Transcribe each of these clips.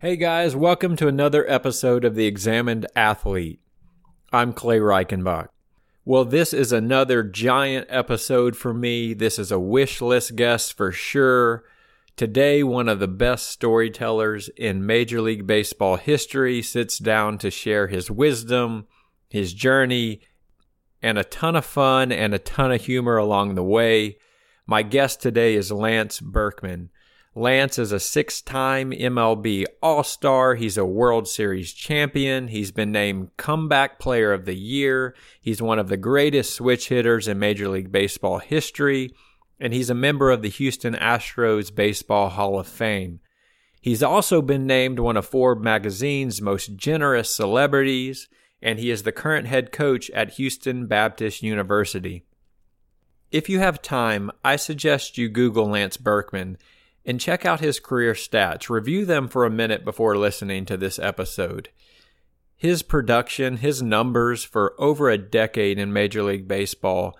Hey guys, welcome to another episode of The Examined Athlete. I'm Clay Reichenbach. Well, this is another giant episode for me. This is a wish list guest for sure. Today, one of the best storytellers in Major League Baseball history sits down to share his wisdom, his journey, and a ton of fun and a ton of humor along the way. My guest today is Lance Berkman. Lance is a six time MLB All Star. He's a World Series champion. He's been named Comeback Player of the Year. He's one of the greatest switch hitters in Major League Baseball history. And he's a member of the Houston Astros Baseball Hall of Fame. He's also been named one of Forbes magazine's most generous celebrities, and he is the current head coach at Houston Baptist University. If you have time, I suggest you Google Lance Berkman and check out his career stats. Review them for a minute before listening to this episode. His production, his numbers for over a decade in Major League Baseball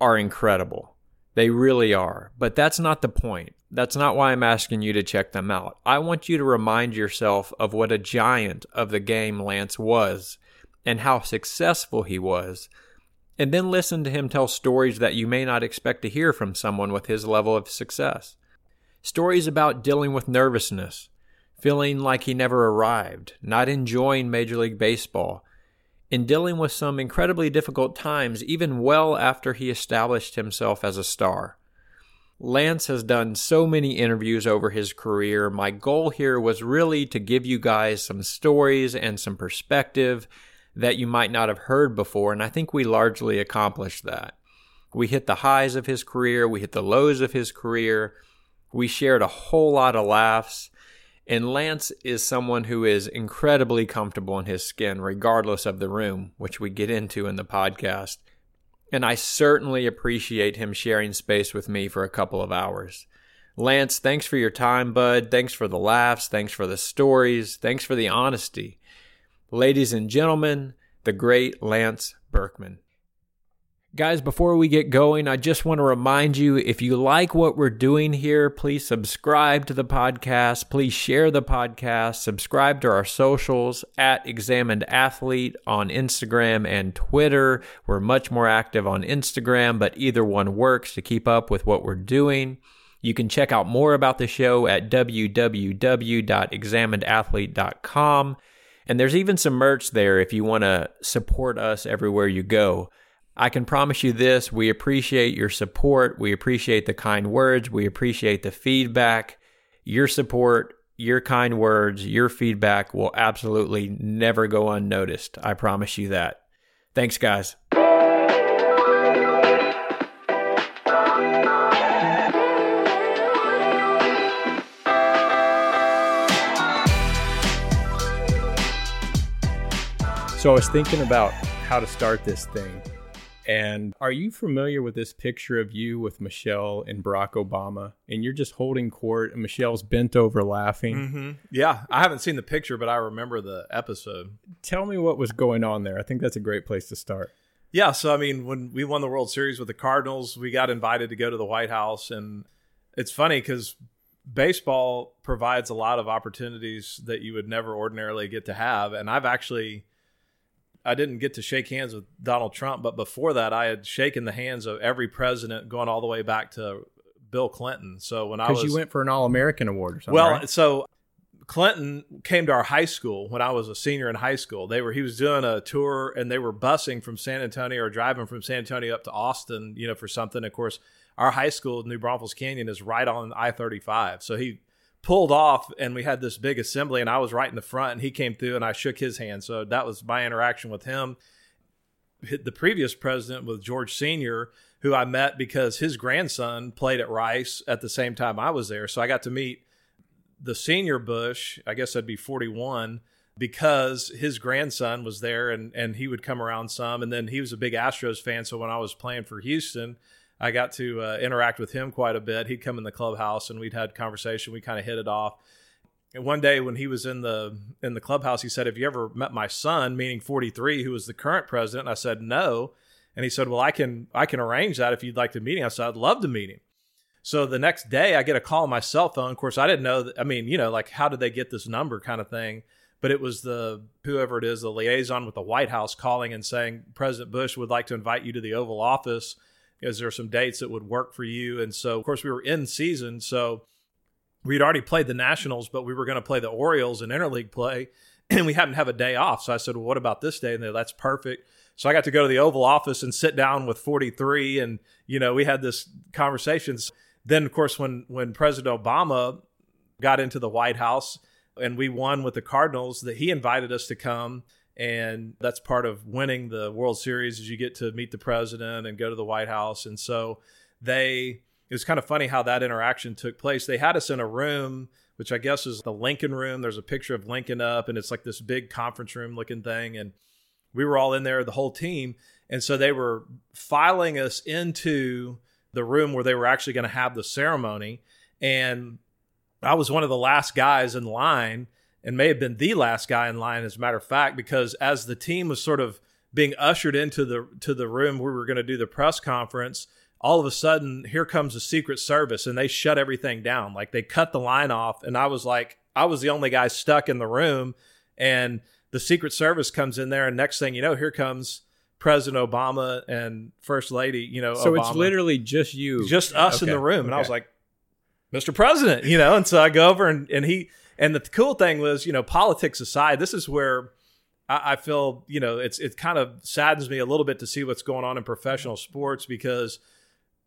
are incredible. They really are. But that's not the point. That's not why I'm asking you to check them out. I want you to remind yourself of what a giant of the game Lance was and how successful he was. And then listen to him tell stories that you may not expect to hear from someone with his level of success. Stories about dealing with nervousness, feeling like he never arrived, not enjoying Major League Baseball, and dealing with some incredibly difficult times even well after he established himself as a star. Lance has done so many interviews over his career. My goal here was really to give you guys some stories and some perspective that you might not have heard before, and I think we largely accomplished that. We hit the highs of his career, we hit the lows of his career, we shared a whole lot of laughs. And Lance is someone who is incredibly comfortable in his skin, regardless of the room, which we get into in the podcast. And I certainly appreciate him sharing space with me for a couple of hours. Lance, thanks for your time, bud. Thanks for the laughs. Thanks for the stories. Thanks for the honesty. Ladies and gentlemen, the great Lance Berkman. Guys, before we get going, I just want to remind you if you like what we're doing here, please subscribe to the podcast. Please share the podcast. Subscribe to our socials at Examined Athlete on Instagram and Twitter. We're much more active on Instagram, but either one works to keep up with what we're doing. You can check out more about the show at www.examinedathlete.com. And there's even some merch there if you want to support us everywhere you go. I can promise you this we appreciate your support. We appreciate the kind words. We appreciate the feedback. Your support, your kind words, your feedback will absolutely never go unnoticed. I promise you that. Thanks, guys. So I was thinking about how to start this thing and are you familiar with this picture of you with Michelle and Barack Obama? And you're just holding court, and Michelle's bent over laughing. Mm-hmm. Yeah, I haven't seen the picture, but I remember the episode. Tell me what was going on there. I think that's a great place to start. Yeah, so I mean, when we won the World Series with the Cardinals, we got invited to go to the White House, and it's funny because baseball provides a lot of opportunities that you would never ordinarily get to have, and I've actually I didn't get to shake hands with Donald Trump, but before that, I had shaken the hands of every president, going all the way back to Bill Clinton. So when I was, because you went for an All American award or something. Well, right? so Clinton came to our high school when I was a senior in high school. They were he was doing a tour and they were busing from San Antonio or driving from San Antonio up to Austin, you know, for something. Of course, our high school, New Braunfels Canyon, is right on I thirty five. So he pulled off and we had this big assembly and I was right in the front and he came through and I shook his hand. So that was my interaction with him. The previous president with George Sr., who I met because his grandson played at Rice at the same time I was there. So I got to meet the senior Bush, I guess I'd be 41, because his grandson was there and, and he would come around some. And then he was a big Astros fan. So when I was playing for Houston, I got to uh, interact with him quite a bit. He'd come in the clubhouse and we'd had conversation. We kind of hit it off. And one day when he was in the in the clubhouse, he said, "Have you ever met my son, meaning 43, who was the current president?" And I said, "No." And he said, "Well, I can I can arrange that if you'd like to meet him." I said, "I'd love to meet him." So the next day, I get a call on my cell phone. Of course, I didn't know. That, I mean, you know, like how did they get this number, kind of thing. But it was the whoever it is, the liaison with the White House, calling and saying President Bush would like to invite you to the Oval Office. Is there some dates that would work for you? And so, of course, we were in season, so we'd already played the Nationals, but we were going to play the Orioles in interleague play, and we happened to have a day off. So I said, "Well, what about this day?" And they, that's perfect. So I got to go to the Oval Office and sit down with 43, and you know, we had this conversations. Then, of course, when when President Obama got into the White House and we won with the Cardinals, that he invited us to come. And that's part of winning the World Series is you get to meet the president and go to the White House. And so they it was kind of funny how that interaction took place. They had us in a room, which I guess is the Lincoln room. There's a picture of Lincoln up, and it's like this big conference room looking thing. And we were all in there, the whole team. And so they were filing us into the room where they were actually going to have the ceremony. And I was one of the last guys in line and may have been the last guy in line, as a matter of fact, because as the team was sort of being ushered into the to the room where we were going to do the press conference, all of a sudden here comes the secret service and they shut everything down. Like they cut the line off and i was like i was the only guy stuck in the room and the secret service comes in there and next thing you know here comes president obama and first lady you know so obama. it's literally just you. Just us in the room and i was like mr president you know and so i go over and, and he and the cool thing was you know politics aside this is where I, I feel you know it's it kind of saddens me a little bit to see what's going on in professional sports because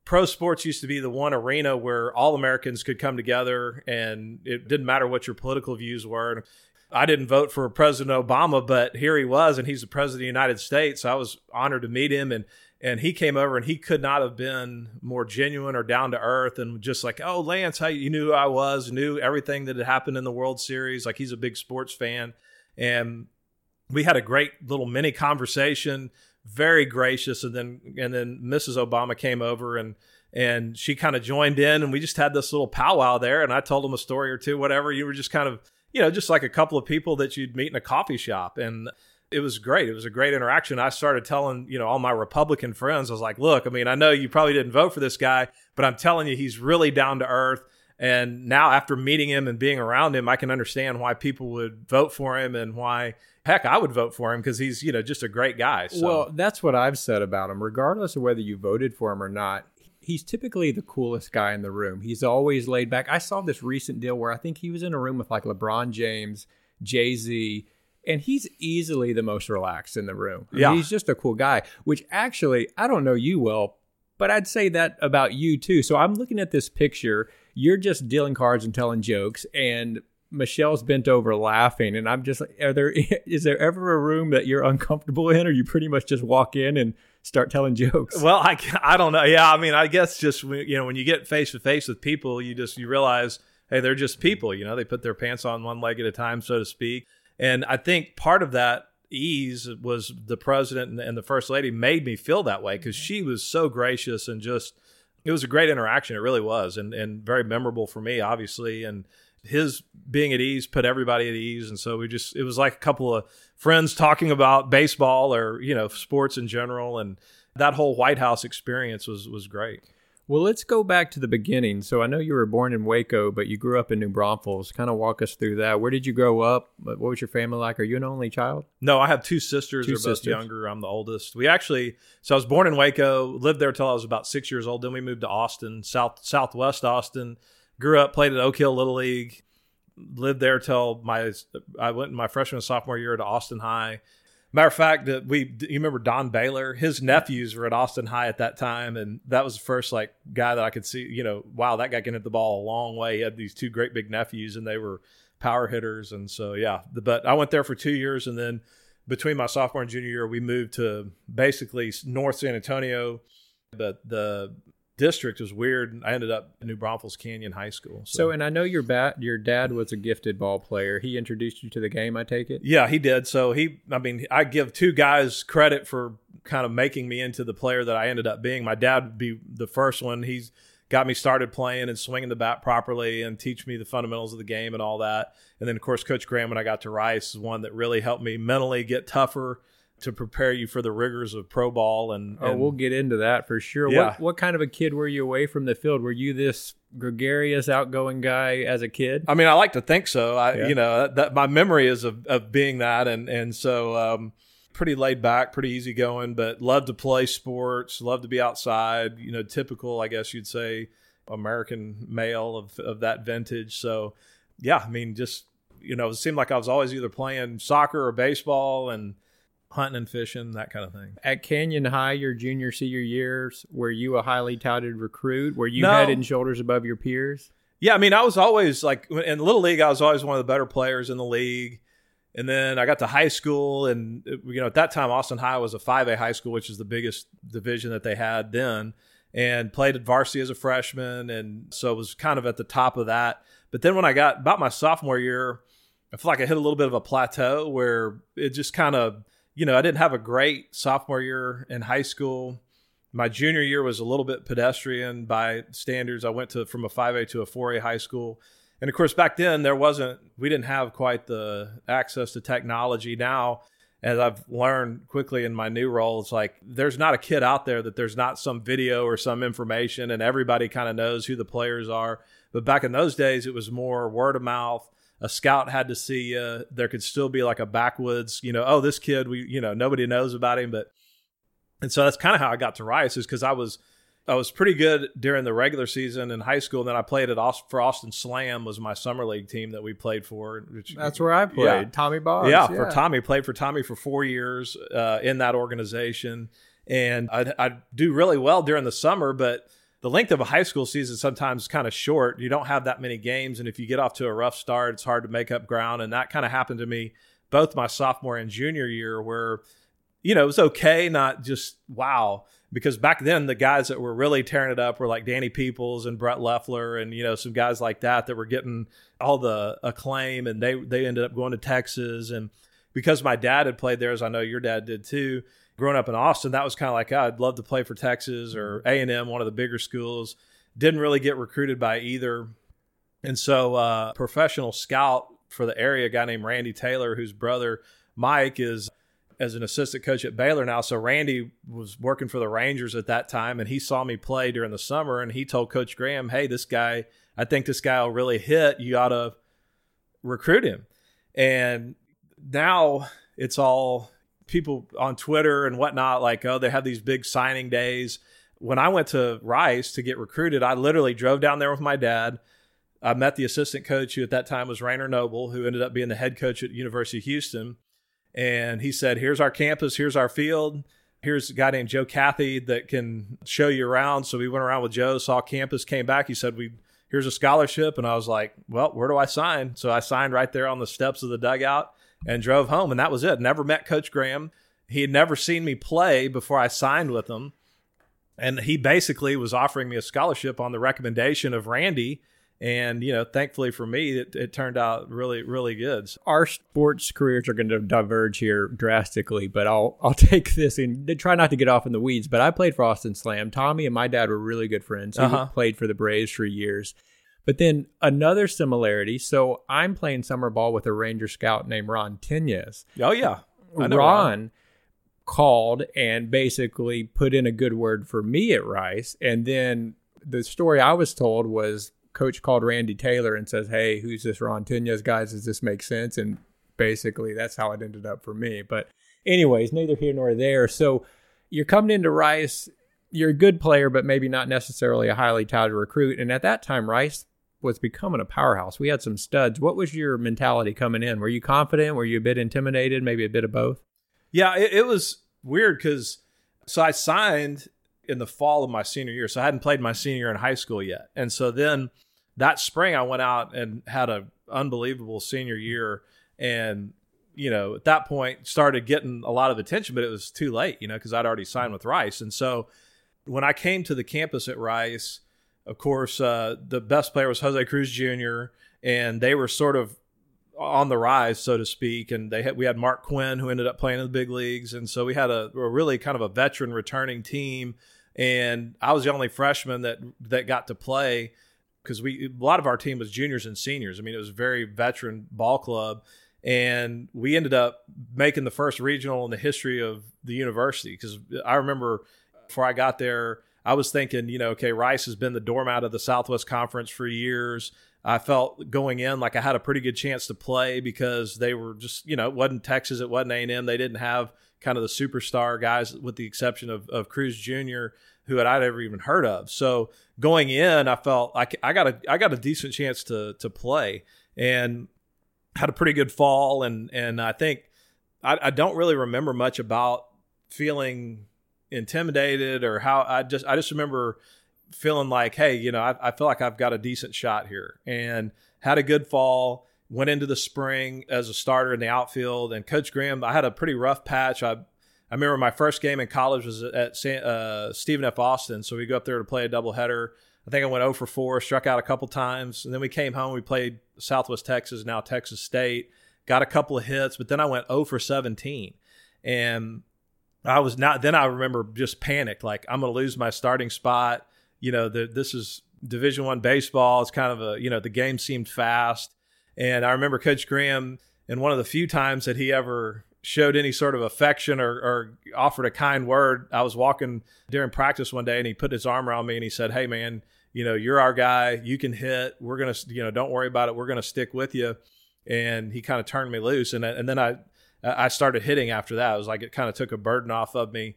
pro sports used to be the one arena where all Americans could come together and it didn't matter what your political views were. I didn't vote for President Obama, but here he was and he's the president of the United States. I was honored to meet him and and he came over and he could not have been more genuine or down to earth and just like, oh, Lance, how you knew who I was, knew everything that had happened in the World Series. Like he's a big sports fan. And we had a great little mini conversation very gracious and then and then mrs obama came over and and she kind of joined in and we just had this little powwow there and i told him a story or two whatever you were just kind of you know just like a couple of people that you'd meet in a coffee shop and it was great it was a great interaction i started telling you know all my republican friends i was like look i mean i know you probably didn't vote for this guy but i'm telling you he's really down to earth and now after meeting him and being around him i can understand why people would vote for him and why heck i would vote for him because he's you know just a great guy so. Well, that's what I've said about him. Regardless of whether you voted for him or not, he's typically the coolest guy in the room. He's always laid back. I saw this recent deal where I think he was in a room with like LeBron James, Jay Z, and he's easily the most relaxed in the room. I mean, Yeah. he's just a cool guy. Which actually, I don't know you well, but I'd say that about you too. So I'm looking at this picture. You're just dealing cards and telling jokes, and Michelle's bent over laughing, and I'm just like, are there is there ever a room that you're uncomfortable in, or you pretty much just walk in and start telling jokes? Well, I, I don't know. Yeah, I mean, I guess just when- you know when you get face to face with people, you just you realize, hey, they're just people. You know, they put their pants on one leg at a time, so to speak. And I think part of that ease was the president and the, first lady made me feel that way because mm-hmm. she was so gracious and just it was a great interaction. It really was, and and very memorable for me, obviously. And his being at ease put everybody at ease, and so we just it was like a couple of friends talking about baseball or you know sports in general, and that whole White House experience was was great. Well, let's go back to the beginning. So I know you were born in Waco, but you grew up in New Braunfels. Kind of walk us through that. Where did you grow up? What was your family like? Are you an only child? No, I have two sisters. Two They're both sisters. younger. I'm the oldest. We actually, so I was born in Waco, lived there till I was about six years old. Then we moved to Austin, south southwest Austin. Grew up, played at Oak Hill Little League. Lived there till my I went in my freshman and sophomore year to Austin High. Matter of fact, that we you remember Don Baylor? His nephews were at Austin High at that time, and that was the first like guy that I could see. You know, wow, that guy can hit the ball a long way. He had these two great big nephews, and they were power hitters, and so yeah. But I went there for two years, and then between my sophomore and junior year, we moved to basically North San Antonio. But the district was weird, and I ended up in New Braunfels Canyon High School. So, and I know your bat, your dad was a gifted ball player. He introduced you to the game. I take it. Yeah, he did. So he, I mean, I give two guys credit for kind of making me into the player that I ended up being. My dad would be the first one. He's got me started playing and swinging the bat properly and teach me the fundamentals of the game and all that. And then, of course, Coach Graham, when I got to Rice, is one that really helped me mentally get tougher. To prepare you for the rigors of pro ball and, oh we'll get into that for sure Yeah. what what kind of a kid were you away from the field were you this gregarious outgoing guy as a kid I mean, I like to think so. I, Yeah. you know, that, that my memory is of, of being that, and and so um, pretty laid back, pretty easygoing, but love to play sports, love to be outside. You know, typical, I guess you'd say, American male of of that vintage. So, yeah, I mean, just you know, it seemed like I was always either playing soccer or baseball, and hunting and fishing, that kind of thing. at Canyon High, your junior senior years, were you a highly touted recruit? Were you No. head and shoulders above your peers? Yeah, I mean, I was always like in little league. I was always one of the better players in the league. And then I got to high school, and uh, you know, at that time, Austin High was a 5A high school, which is the biggest division that they had then, and played at varsity as a freshman, and so it was kind of at the top of that. But then when I got about my sophomore year, I feel like I hit a little bit of a plateau where it just kind of, you know, I didn't have a great sophomore year in high school. My junior year was a little bit pedestrian by standards. I went to from a 5A to a 4A high school. And of course, back then there wasn't, we didn't have quite the access to technology. Now, as I've learned quickly in my new role, it's like there's not a kid out there that there's not some video or some information, and everybody kind of knows who the players are. But back in those days, it was more word of mouth. A scout had to see you. There could still be like a backwoods, you know, oh, this kid, we, you know, nobody knows about him. But, and so that's kind of how I got to Rice, is because I was I was pretty good during the regular season in high school. And then I played at Austin, for Austin Slam was my summer league team that we played for. Which, That's where I played. Yeah. Tommy Boggs. yeah, for Tommy, played for Tommy for four years uh, in that organization, and I, I do really well during the summer. But the length of a high school season sometimes kind of short. You don't have that many games, and if you get off to a rough start, it's hard to make up ground. And that kind of happened to me both my sophomore and junior year, where you know it was okay, not just wow. Because back then the guys that were really tearing it up were like Danny Peoples and Brett Leffler and you know some guys like that that were getting all the acclaim and they they ended up going to Texas and because my dad had played there as I know your dad did too growing up in Austin that was kind of like oh, I'd love to play for Texas or A&M one of the bigger schools didn't really get recruited by either and so uh professional scout for the area a guy named Randy Taylor whose brother Mike is as an assistant coach at Baylor now. So Randy was working for the Rangers at that time, and he saw me play during the summer, and he told Coach Graham, "Hey, this guy, I think this guy will really hit. You ought to recruit him." And now it's all people on Twitter and whatnot, like, oh, they have these big signing days. When I went to Rice to get recruited, I literally drove down there with my dad. I met the assistant coach who at that time was Rayner Noble, who ended up being the head coach at University of Houston and he said, "Here's our campus. Here's our field. Here's a guy named Joe Cathy that can show you around." So we went around with Joe, saw campus, came back. He said, "We here's a scholarship," and I was like, "Well, where do I sign?" So I signed right there on the steps of the dugout and drove home, and that was it. Never met Coach Graham. He had never seen me play before I signed with him, and he basically was offering me a scholarship on the recommendation of Randy. And you know, thankfully for me, it, it turned out really, really good. Our sports careers are going to diverge here drastically, but I'll I'll take this and try not to get off in the weeds. But I played for Austin Slam. Tommy and my dad were really good friends. He Uh-huh. played for the Braves for years. But then another similarity. So I'm playing summer ball with a Ranger scout named Ron Tinez. Oh yeah, know Ron called and basically put in a good word for me at Rice. And then the story I was told was coach called Randy Taylor and says, Hey, who's this Ron Tinez guys? Does this make sense? And basically that's how it ended up for me. But anyways, neither here nor there. So you're coming into Rice, you're a good player, but maybe not necessarily a highly touted recruit. And at that time, Rice was becoming a powerhouse. We had some studs. What was your mentality coming in? Were you confident? Were you a bit intimidated? Maybe a bit of both? Yeah, it, it was weird because so I signed in the fall of my senior year, so I hadn't played my senior in high school yet, and so then that spring I went out and had an unbelievable senior year, and you know at that point started getting a lot of attention, but it was too late, you know, because I'd already signed with Rice, and so when I came to the campus at Rice, of course, uh, the best player was Jose Cruz Jr., and they were sort of on the rise, so to speak. And they had, we had Mark Quinn, who ended up playing in the big leagues, and so we had a, a really kind of a veteran returning team. And I was the only freshman that that got to play because we a lot of our team was juniors and seniors. I mean, it was a very veteran ball club. and we ended up making the first regional in the history of the university because I remember before I got there, I was thinking, you know, okay, Rice has been the doormat of the Southwest Conference for years. I felt going in like I had a pretty good chance to play because they were just, you know, it wasn't Texas, it wasn't A&M. They didn't have kind of the superstar guys, with the exception of, of Cruz Jr., who had I'd ever even heard of. So going in, I felt like I got a I got a decent chance to to play and had a pretty good fall. And and I think I, I don't really remember much about feeling intimidated or how I just I just remember feeling like, hey, you know, I, I feel like I've got a decent shot here and had a good fall. Went into the spring as a starter in the outfield, and Coach Graham, I had a pretty rough patch. I I remember my first game in college was at San, uh, Stephen F. Austin, so we go up there to play a doubleheader. I think I went 0 for 4, struck out a couple times, and then we came home. We played Southwest Texas, now Texas State, got a couple of hits, but then I went 0 for 17, and I was not. Then I remember just panicked, like I'm going to lose my starting spot. You know, the, this is Division One baseball. It's kind of a you know the game seemed fast, and I remember Coach Graham, and one of the few times that he ever showed any sort of affection or, or, offered a kind word. I was walking during practice one day and he put his arm around me and he said, Hey man, you know, you're our guy. You can hit. We're to, you know, don't worry about it. We're to stick with you. And he kind of turned me loose. And, and then I, I started hitting after that. It was like it kind of took a burden off of me.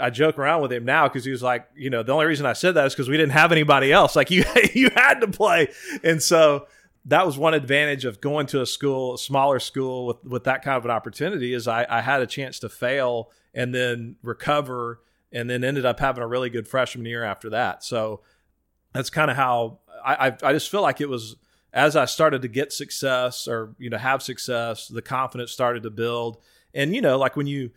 I joke around with him now because he was like, you know, the only reason I said that is because we didn't have anybody else. Like you, you had to play, and so that was one advantage of going to a school, a smaller school with, with that kind of an opportunity is I, I had a chance to fail and then recover and then ended up having a really good freshman year after that. So that's kind of how I, I, I just feel like it was as I started to get success or, you know, have success, the confidence started to build. And, you know, like when you,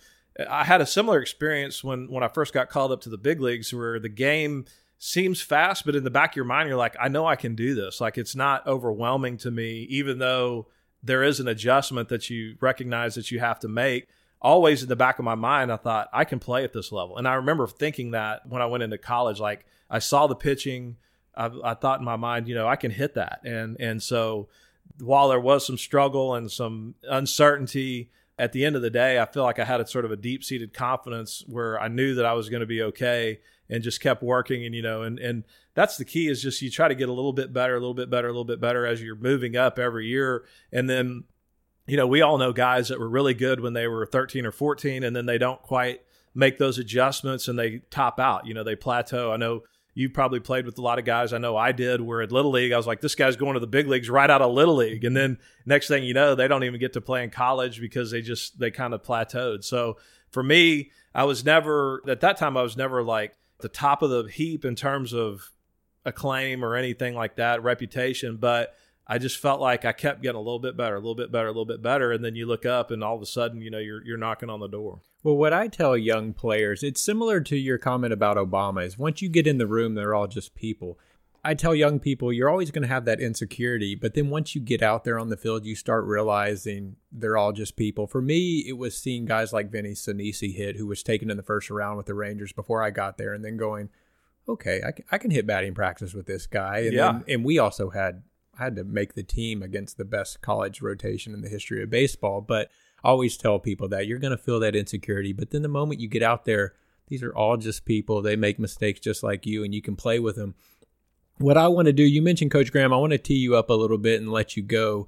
I had a similar experience when, when I first got called up to the big leagues where the game – seems fast, but in the back of your mind, you're like, I know I can do this. Like it's not overwhelming to me, even though there is an adjustment that you recognize that you have to make. Always in the back of my mind, I thought I can play at this level. And I remember thinking that when I went into college, like I saw the pitching, I, I thought in my mind, you know, I can hit that. And and so while there was some struggle and some uncertainty, at the end of the day, I feel like I had a sort of a deep seated confidence where I knew that I was going to be okay and just kept working and you know and and that's the key is just you try to get a little bit better a little bit better a little bit better as you're moving up every year. And then you know we all know guys that were really good when they were 13 or 14 and then they don't quite make those adjustments and they top out. You know they plateau. I know you probably played with a lot of guys. I know i did. Where at little league. I was like this guy's going to the big leagues right out of little league. And then next thing you know they don't even get to play in college because they just they kind of plateaued. So for me i was never at that time i was never like the top of the heap in terms of acclaim or anything like that, reputation, but I just felt like I kept getting a little bit better, a little bit better, a little bit better, and then you look up and all of a sudden, you know, you're you're knocking on the door. Well, what I tell young players, it's similar to your comment about Obama is once you get in the room, they're all just people. I tell young people, you're always going to have that insecurity, but then once you get out there on the field, you start realizing they're all just people. For me, it was seeing guys like Vinny Sinisi hit, who was taken in the first round with the Rangers before I got there, and then going, okay, I can, I can hit batting practice with this guy. And yeah. Then, and we also had had to make the team against the best college rotation in the history of baseball. But I always tell people that you're going to feel that insecurity, but then the moment you get out there, these are all just people. They make mistakes just like you, and you can play with them what I want to do, you mentioned Coach Graham. I want to tee you up a little bit and let you go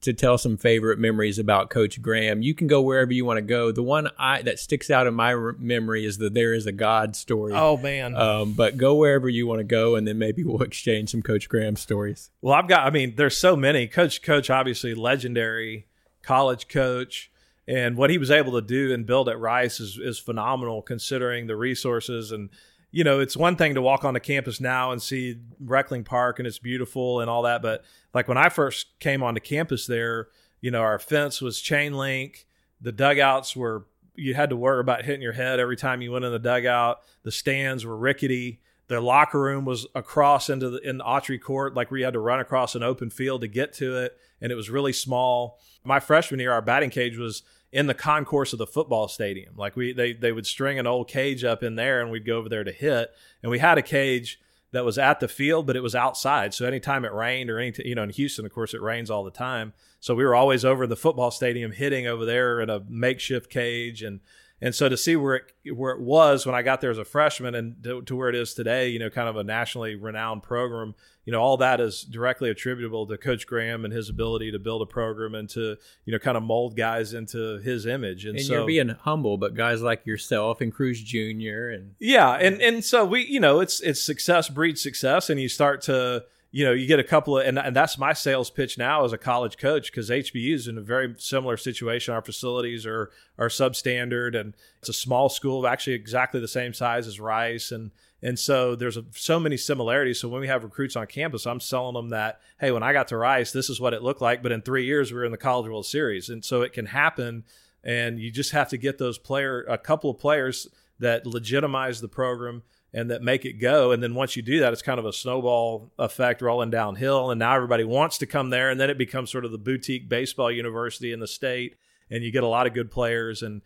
to tell some favorite memories about Coach Graham. You can go wherever you want to go. The one I that sticks out in my re- memory is the "There Is a God" story. Oh man! Um, but go wherever you want to go, and then maybe we'll exchange some Coach Graham stories. Well, I've got. I mean, there's so many. Coach, Coach, obviously legendary college coach, and what he was able to do and build at Rice is is phenomenal, considering the resources and you know, it's one thing to walk on the campus now and see Reckling Park and it's beautiful and all that, but like when I first came onto campus there, you know, our fence was chain link, the dugouts were you had to worry about hitting your head every time you went in the dugout. The stands were rickety. The locker room was across into the in the Autry court, like you had to run across an open field to get to it, and it was really small. My freshman year, our batting cage was in the concourse of the football stadium. Like we they they would string an old cage up in there and we'd go over there to hit. And we had a cage that was at the field, but it was outside. So anytime it rained or any, you know, in Houston, of course, it rains all the time. So we were always over the football stadium hitting over there in a makeshift cage and and so to see where it where it was when I got there as a freshman and to, to, where it is today, you know, kind of a nationally renowned program, you know, all that is directly attributable to Coach Graham and his ability to build a program and to you know kind of mold guys into his image. And, and so, you're being humble, but guys like yourself and Cruz Jr. and yeah, and and so we, you know, it's it's success breeds success, and you start to you know, you get a couple of, and, and that's my sales pitch now as a college coach because HBU is in a very similar situation. Our facilities are are substandard, and it's a small school, actually exactly the same size as Rice, and and so there's a, so many similarities. So when we have recruits on campus, I'm selling them that, hey, when I got to Rice, this is what it looked like, but in three years we were in the College World Series, and so it can happen, and you just have to get those player, a couple of players that legitimize the program and that make it go. And then once you do that, it's kind of a snowball effect rolling downhill. And now everybody wants to come there. And then it becomes sort of the boutique baseball university in the state. And you get a lot of good players. And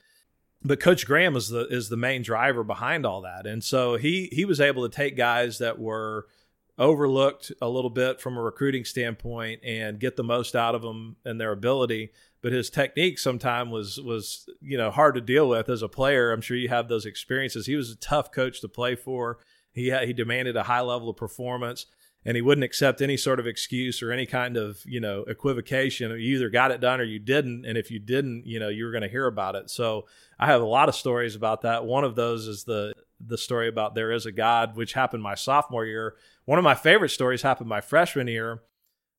but Coach Graham is the is the main driver behind all that. And so he he was able to take guys that were overlooked a little bit from a recruiting standpoint and get the most out of them and their ability but his technique sometimes was was you know hard to deal with as a player. I'm sure you have those experiences. He was a tough coach to play for. He had, he demanded a high level of performance, and he wouldn't accept any sort of excuse or any kind of you know equivocation. You either got it done or you didn't, and if you didn't, you know you were going to hear about it. So I have a lot of stories about that. One of those is the the story about there is a God, which happened my sophomore year. One of my favorite stories happened my freshman year.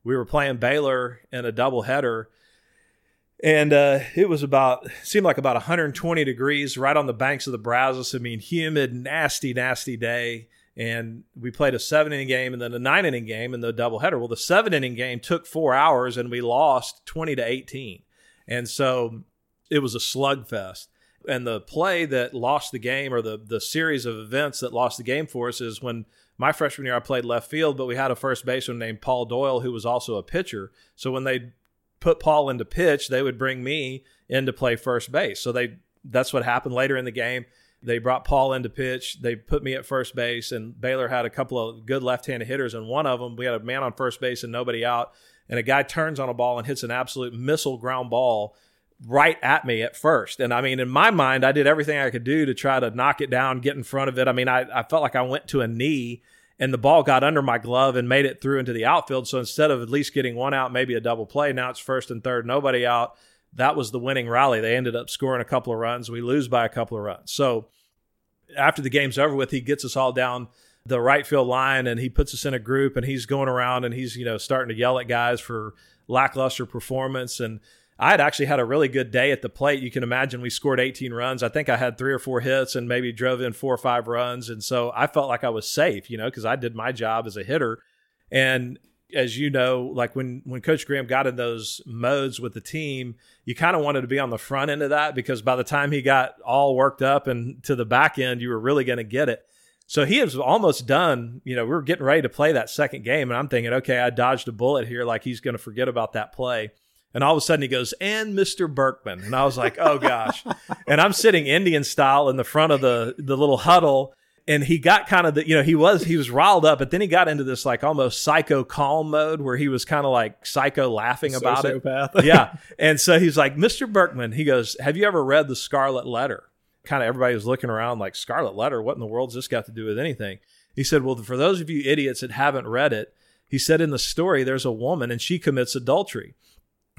We were playing Baylor in a doubleheader and uh, it was about seemed like about 120 degrees right on the banks of the Brazos. I mean, humid, nasty, nasty day. And we played a seven inning game and then a nine inning game in the doubleheader. Well, the seven inning game took four hours and we lost 20 to 18. And so it was a slugfest. And the play that lost the game, or the the series of events that lost the game for us, is when my freshman year I played left field, but we had a first baseman named Paul Doyle who was also a pitcher. So when they put Paul into pitch, they would bring me in to play first base. So they that's what happened later in the game. They brought Paul into pitch. They put me at first base, and Baylor had a couple of good left-handed hitters. And one of them, we had a man on first base and nobody out, and a guy turns on a ball and hits an absolute missile ground ball right at me at first. And I mean, in my mind, I did everything I could do to try to knock it down, get in front of it. I mean, I, I felt like I went to a knee and the ball got under my glove and made it through into the outfield. So instead of at least getting one out, maybe a double play, now it's first and third, nobody out. That was the winning rally. They ended up scoring a couple of runs. We lose by a couple of runs. So after the game's over with, he gets us all down the right field line and he puts us in a group and he's going around and he's, you know, starting to yell at guys for lackluster performance. And I had actually had a really good day at the plate. You can imagine we scored 18 runs. I think I had three or four hits and maybe drove in four or five runs. And so I felt like I was safe, you know, because I did my job as a hitter. And as you know, like when when Coach Graham got in those modes with the team, you kind of wanted to be on the front end of that because by the time he got all worked up and to the back end, you were really going to get it. So he was almost done. You know, we were getting ready to play that second game, and I'm thinking, okay, I dodged a bullet here. Like he's going to forget about that play. And all of a sudden he goes, and Mr. Berkman. And I was like, oh gosh. and I'm sitting Indian style in the front of the, the little huddle. And he got kind of the, you know, he was, he was riled up, but then he got into this like almost psycho calm mode where he was kind of like psycho laughing about it. yeah. And so he's like, Mr. Berkman, he goes, have you ever read the Scarlet Letter? Kind of everybody was looking around like, Scarlet Letter? What in the world's this got to do with anything? He said, well, for those of you idiots that haven't read it, he said in the story, there's a woman and she commits adultery.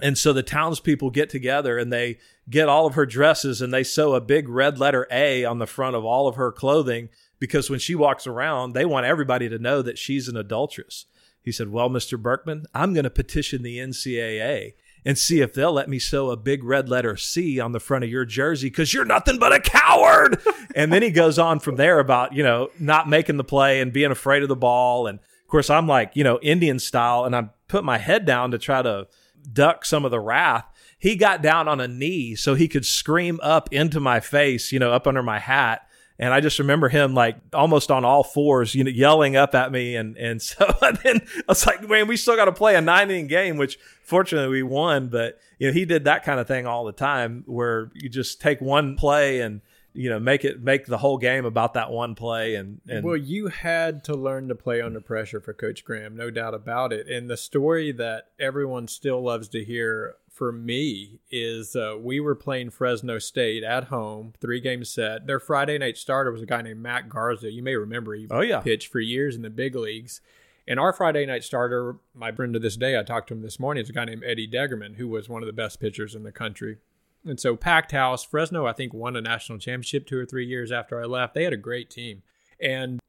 And so the townspeople get together and they get all of her dresses and they sew a big red letter A on the front of all of her clothing because when she walks around, they want everybody to know that she's an adulteress. He said, Well, Mr. Berkman, I'm going to petition the NCAA and see if they'll let me sew a big red letter C on the front of your jersey because you're nothing but a coward. and then he goes on from there about, you know, not making the play and being afraid of the ball. And of course, I'm like, you know, Indian style, and I put my head down to try to duck some of the wrath, he got down on a knee so he could scream up into my face, you know, up under my hat. And I just remember him like almost on all fours, you know, yelling up at me. And, and so and then I was like, man, we still got to play a nine inning game, which fortunately we won. But, you know, he did that kind of thing all the time where you just take one play and you know make it make the whole game about that one play and, and well you had to learn to play under pressure for coach graham no doubt about it. And the story that everyone still loves to hear for me is uh, we were playing fresno state at home three game set. Their friday night starter was a guy named matt garza. You may remember he oh yeah. pitched for years in the big leagues. And our Friday night starter, my friend to this day, I talked to him this morning, is a guy named Eddie Degerman, who was one of the best pitchers in the country. And so packed house. Fresno, I think, won a national championship two or three years after I left. They had a great team. And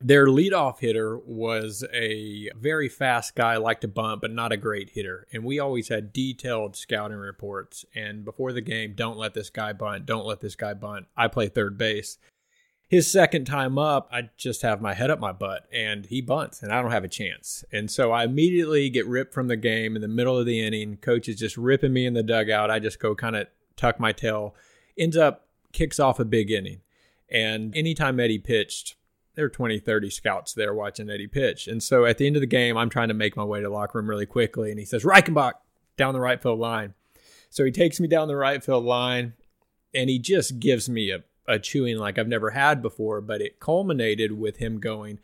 their leadoff hitter was a very fast guy, liked to bunt, but not a great hitter. And we always had detailed scouting reports. And before the game, don't let this guy bunt. Don't let this guy bunt. I play third base. His second time up, I just have my head up my butt and he bunts and I don't have a chance. And so I immediately get ripped from the game in the middle of the inning. Coach is just ripping me in the dugout. I just go kind of tuck my tail, ends up kicks off a big inning. And anytime Eddie pitched, there were 20, 30 scouts there watching Eddie pitch. And so at the end of the game, I'm trying to make my way to the locker room really quickly. And he says, Reichenbach, down the right field line. So he takes me down the right field line and he just gives me a, a chewing like I've never had before. But it culminated with him going,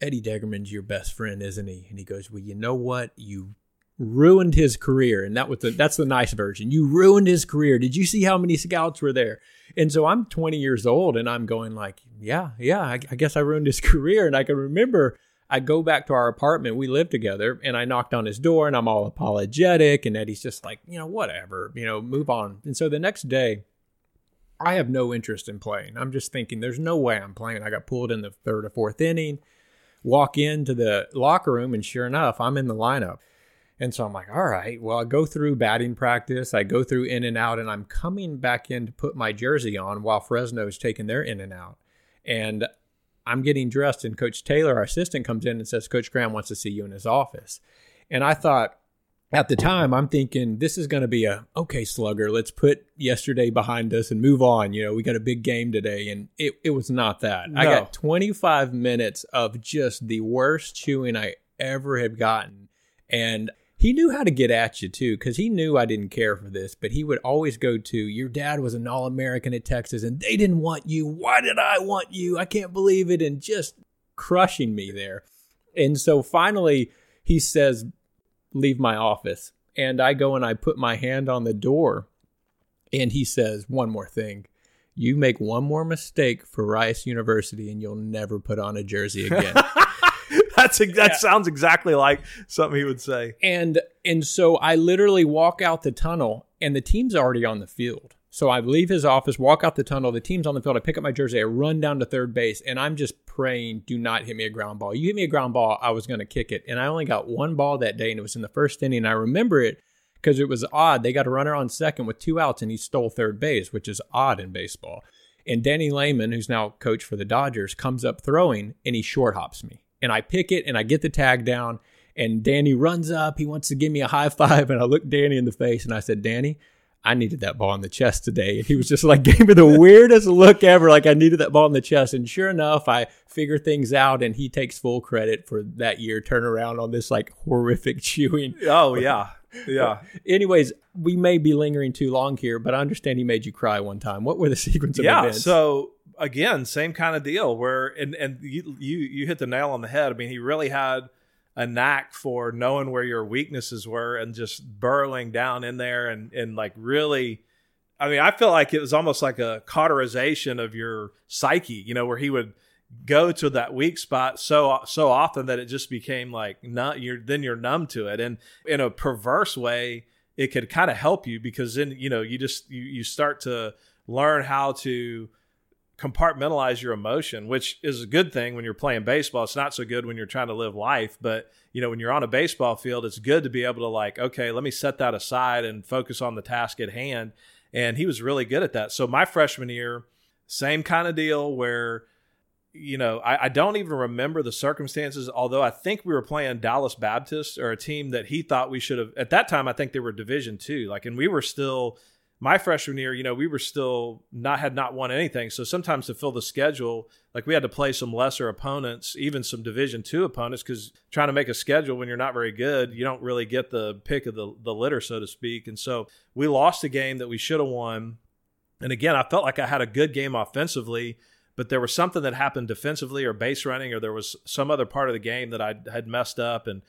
Eddie Degerman's your best friend, isn't he? And he goes, Well, you know what? You ruined his career and that was the that's the nice version you ruined his career did you see how many scouts were there and so i'm 20 years old and i'm going like yeah yeah i, I guess i ruined his career and i can remember i go back to our apartment we lived together and i knocked on his door and i'm all apologetic and eddie's just like you know whatever you know move on and so the next day i have no interest in playing i'm just thinking there's no way i'm playing i got pulled in the third or fourth inning walk into the locker room and sure enough i'm in the lineup and so I'm like, all right, well, I go through batting practice, I go through in and out, and I'm coming back in to put my jersey on while Fresno's taking their in and out. And I'm getting dressed, and Coach Taylor, our assistant, comes in and says, Coach Graham wants to see you in his office. And I thought, at the time, I'm thinking this is going to be a okay, slugger. Let's put yesterday behind us and move on. You know, we got a big game today, and it, it was not that. No. I got 25 minutes of just the worst chewing I ever had gotten, and he knew how to get at you too because he knew i didn't care for this but he would always go to your dad was an all-american at texas and they didn't want you why did i want you i can't believe it and just crushing me there and so finally he says leave my office and i go and i put my hand on the door and he says one more thing you make one more mistake for rice university and you'll never put on a jersey again That's that yeah. sounds exactly like something he would say. And and so I literally walk out the tunnel, and the team's already on the field. So I leave his office, walk out the tunnel. The team's on the field. I pick up my jersey. I run down to third base, and I'm just praying, "Do not hit me a ground ball. You hit me a ground ball, I was going to kick it." And I only got one ball that day, and it was in the first inning. And I remember it because it was odd. They got a runner on second with two outs, and he stole third base, which is odd in baseball. And Danny Lehmann, who's now coach for the Dodgers, comes up throwing, and he short hops me and I pick it and I get the tag down. And Danny runs up. He wants to give me a high five. And I look Danny in the face and I said, Danny, I needed that ball in the chest today. And he was just like, gave me the weirdest look ever. Like I needed that ball in the chest. And sure enough, I figure things out and he takes full credit for that year turnaround on this like horrific chewing. Oh, yeah. Yeah. Anyways, we may be lingering too long here, but I understand he made you cry one time. What were the sequence of yeah, events? So again, same kind of deal where and and you you you hit the nail on the head. I mean, he really had a knack for knowing where your weaknesses were and just burrowing down in there and and like really I mean, I feel like it was almost like a cauterization of your psyche, you know, where he would go to that weak spot so so often that it just became like not you're then you're numb to it. And in a perverse way it could kind of help you because then you know you just you, you start to learn how to compartmentalize your emotion, which is a good thing when you're playing baseball. It's not so good when you're trying to live life, but you know, when you're on a baseball field, it's good to be able to like, okay, let me set that aside and focus on the task at hand. And he was really good at that. So my freshman year, same kind of deal where, you know, I, I don't even remember the circumstances, although I think we were playing Dallas Baptist or a team that he thought we should have at that time, I think they were division two. Like, and we were still my freshman year, you know, we were still not had not won anything. So sometimes to fill the schedule, like we had to play some lesser opponents, even some Division two opponents, because trying to make a schedule when you're not very good, you don't really get the pick of the the litter, so to speak. And so we lost a game that we should have won. And again, I felt like I had a good game offensively, but there was something that happened defensively or base running, or there was some other part of the game that I had messed up. And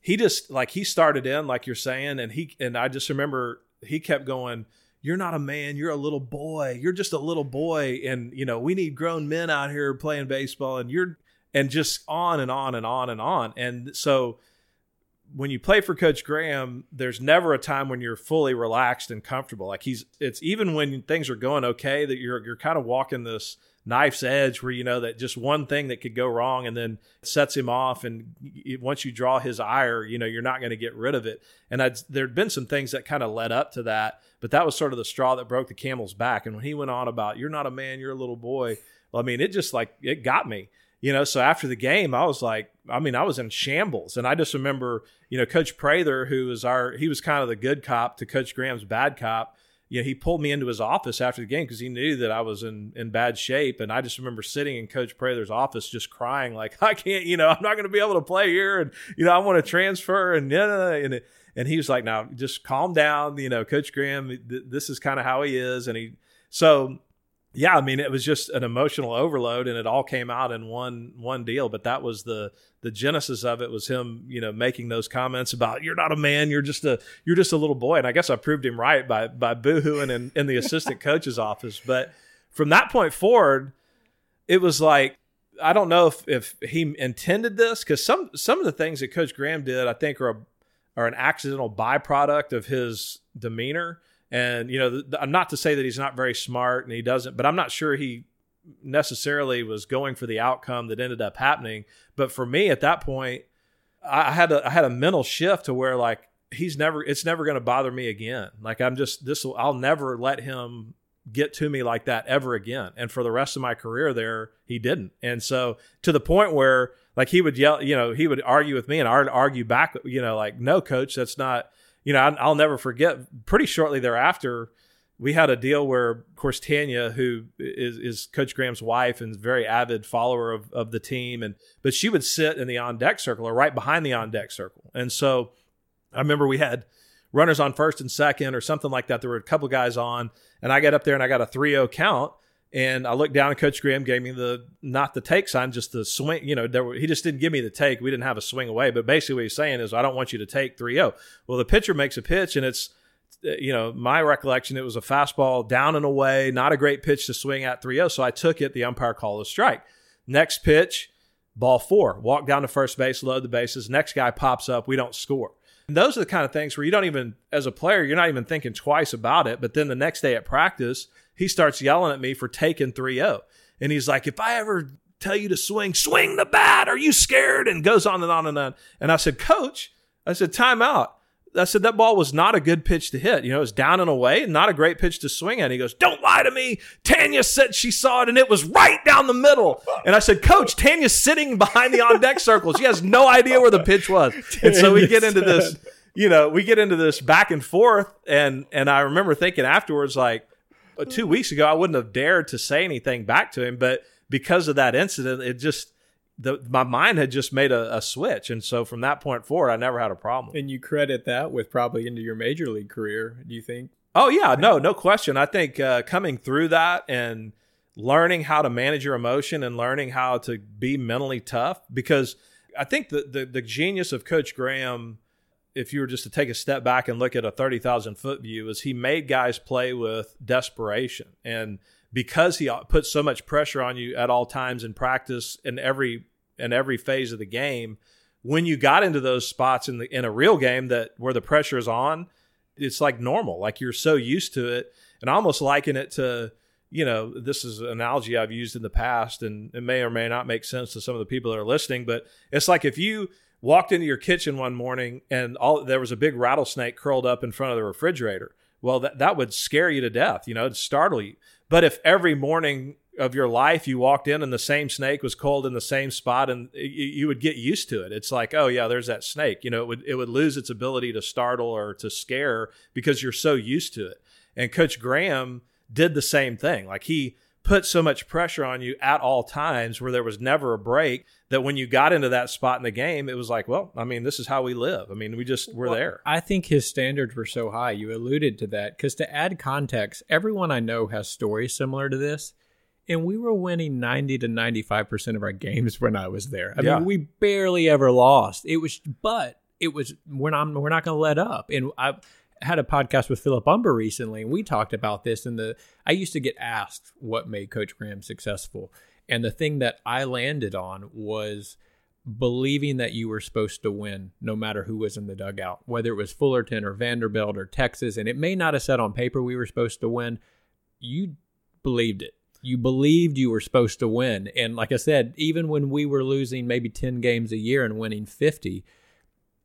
he just like he started in like you're saying, and he and I just remember he kept going. You're not a man. You're a little boy. You're just a little boy, and you know we need grown men out here playing baseball. And you're and just on and on and on and on. And so when you play for Coach Graham, there's never a time when you're fully relaxed and comfortable. Like he's, it's even when things are going okay that you're you're kind of walking this knife's edge where you know that just one thing that could go wrong and then sets him off. And once you draw his ire, you know you're not going to get rid of it. And I'd, there'd been some things that kind of led up to that, but that was sort of the straw that broke the camel's back. And when he went on about "You're not a man, you're a little boy," well, I mean, it just like it got me you know so after the game i was like i mean i was in shambles and i just remember you know coach prather who was our he was kind of the good cop to coach graham's bad cop you know he pulled me into his office after the game because he knew that i was in in bad shape. And i just remember sitting in coach prather's office just crying like i can't you know i'm not going to be able to play here. And you know i want to transfer. And yeah and and he was like now just calm down. You know coach graham th- this is kind of how he is. And he so yeah, I mean, it was just an emotional overload, and it all came out in one one deal. But that was the the genesis of it was him, you know, making those comments about you're not a man, you're just a you're just a little boy. And I guess I proved him right by by boohooing in, in the assistant coach's office. But from that point forward, it was like I don't know if if he intended this because some some of the things that Coach Graham did, I think, are a, are an accidental byproduct of his demeanor and you know, I'm not to say that he's not very smart and he doesn't, but I'm not sure he necessarily was going for the outcome that ended up happening. But for me, at that point, I had a I had a mental shift to where like he's never it's never going to bother me again. Like I'm just this will I'll never let him get to me like that ever again. And for the rest of my career there, he didn't. And so to the point where like he would yell, you know, he would argue with me and I'd argue back, you know, like, no, coach, that's not, you know, I'll never forget. Pretty shortly thereafter, we had a deal where, of course, Tanya, who is, is Coach Graham's wife and very avid follower of, of the team, and but she would sit in the on deck circle or right behind the on deck circle. And so I remember we had runners on first and second or something like that. There were a couple guys on, and I got up there and I got a 3 0 count. And I looked down, and Coach Graham gave me the not the take sign, just the swing. You know, were, he just didn't give me the take. We didn't have a swing away, but basically what he's saying is, I don't want you to take 3-0. Well, the pitcher makes a pitch, and it's uh, you know my recollection, it was a fastball down and away, not a great pitch to swing at 3-0. So I took it. The umpire called a strike. Next pitch, ball four. Walk down to first base, load the bases. Next guy pops up. We don't score. And those are the kind of things where you don't even, as a player, you're not even thinking twice about it. But then the next day at practice he starts yelling at me for taking 3-0. And he's like, if I ever tell you to swing, swing the bat. Are you scared? And goes on and on and on. And I said, Coach, I said, time out. I said, that ball was not a good pitch to hit. You know, it was down and away, not a great pitch to swing at. He goes, Don't lie to me. Tanya said she saw it and it was right down the middle. And I said, Coach, Tanya's sitting behind the on deck circle. She has no idea where the pitch was. And so we get into this, you know, we get into this back and forth. And and I remember thinking afterwards, like, two weeks ago, I wouldn't have dared to say anything back to him, but because of that incident, it just the, my mind had just made a, a, switch, and so from that point forward, I never had a problem. And you credit that with probably into your major league career. Do you think? Oh yeah, no, no question. I think uh, coming through that and learning how to manage your emotion and learning how to be mentally tough, because I think the the, the genius of Coach Graham if you were just to take a step back and look at a 30,000 foot view, is he made guys play with desperation. And because he put so much pressure on you at all times in practice in every in every phase of the game, when you got into those spots in the in a real game that where the pressure is on, it's like normal. Like you're so used to it. And I almost liken it to, you know, this is an analogy I've used in the past and it may or may not make sense to some of the people that are listening, but it's like if you walked into your kitchen one morning and all there was a big rattlesnake curled up in front of the refrigerator. Well, that that would scare you to death. You know, it'd startle you. But if every morning of your life you walked in and the same snake was coiled in the same spot and you, would get used to it it's like oh yeah there's that snake you know it would it would lose its ability to startle or to scare because you're so used to it and coach graham did the same thing like he put so much pressure on you at all times where there was never a break that when you got into that spot in the game, it was like, well, I mean, this is how we live. I mean, we just, we're Well, there. I think his standards were so high. You alluded to that because to add context, everyone I know has stories similar to this. And we were winning 90 to 95% of our games when I was there. I Yeah. mean, we barely ever lost. It was, but it was, we're not, we're not going to let up. And I had a podcast with Philip Humber recently, and we talked about this. And the, I used to get asked what made Coach Graham successful. And the thing that I landed on was, believing that you were supposed to win no matter who was in the dugout, whether it was Fullerton or Vanderbilt or Texas. And it may not have said on paper we were supposed to win. You believed it. You believed you were supposed to win. And like I said, even when we were losing maybe 10 games a year and winning 50,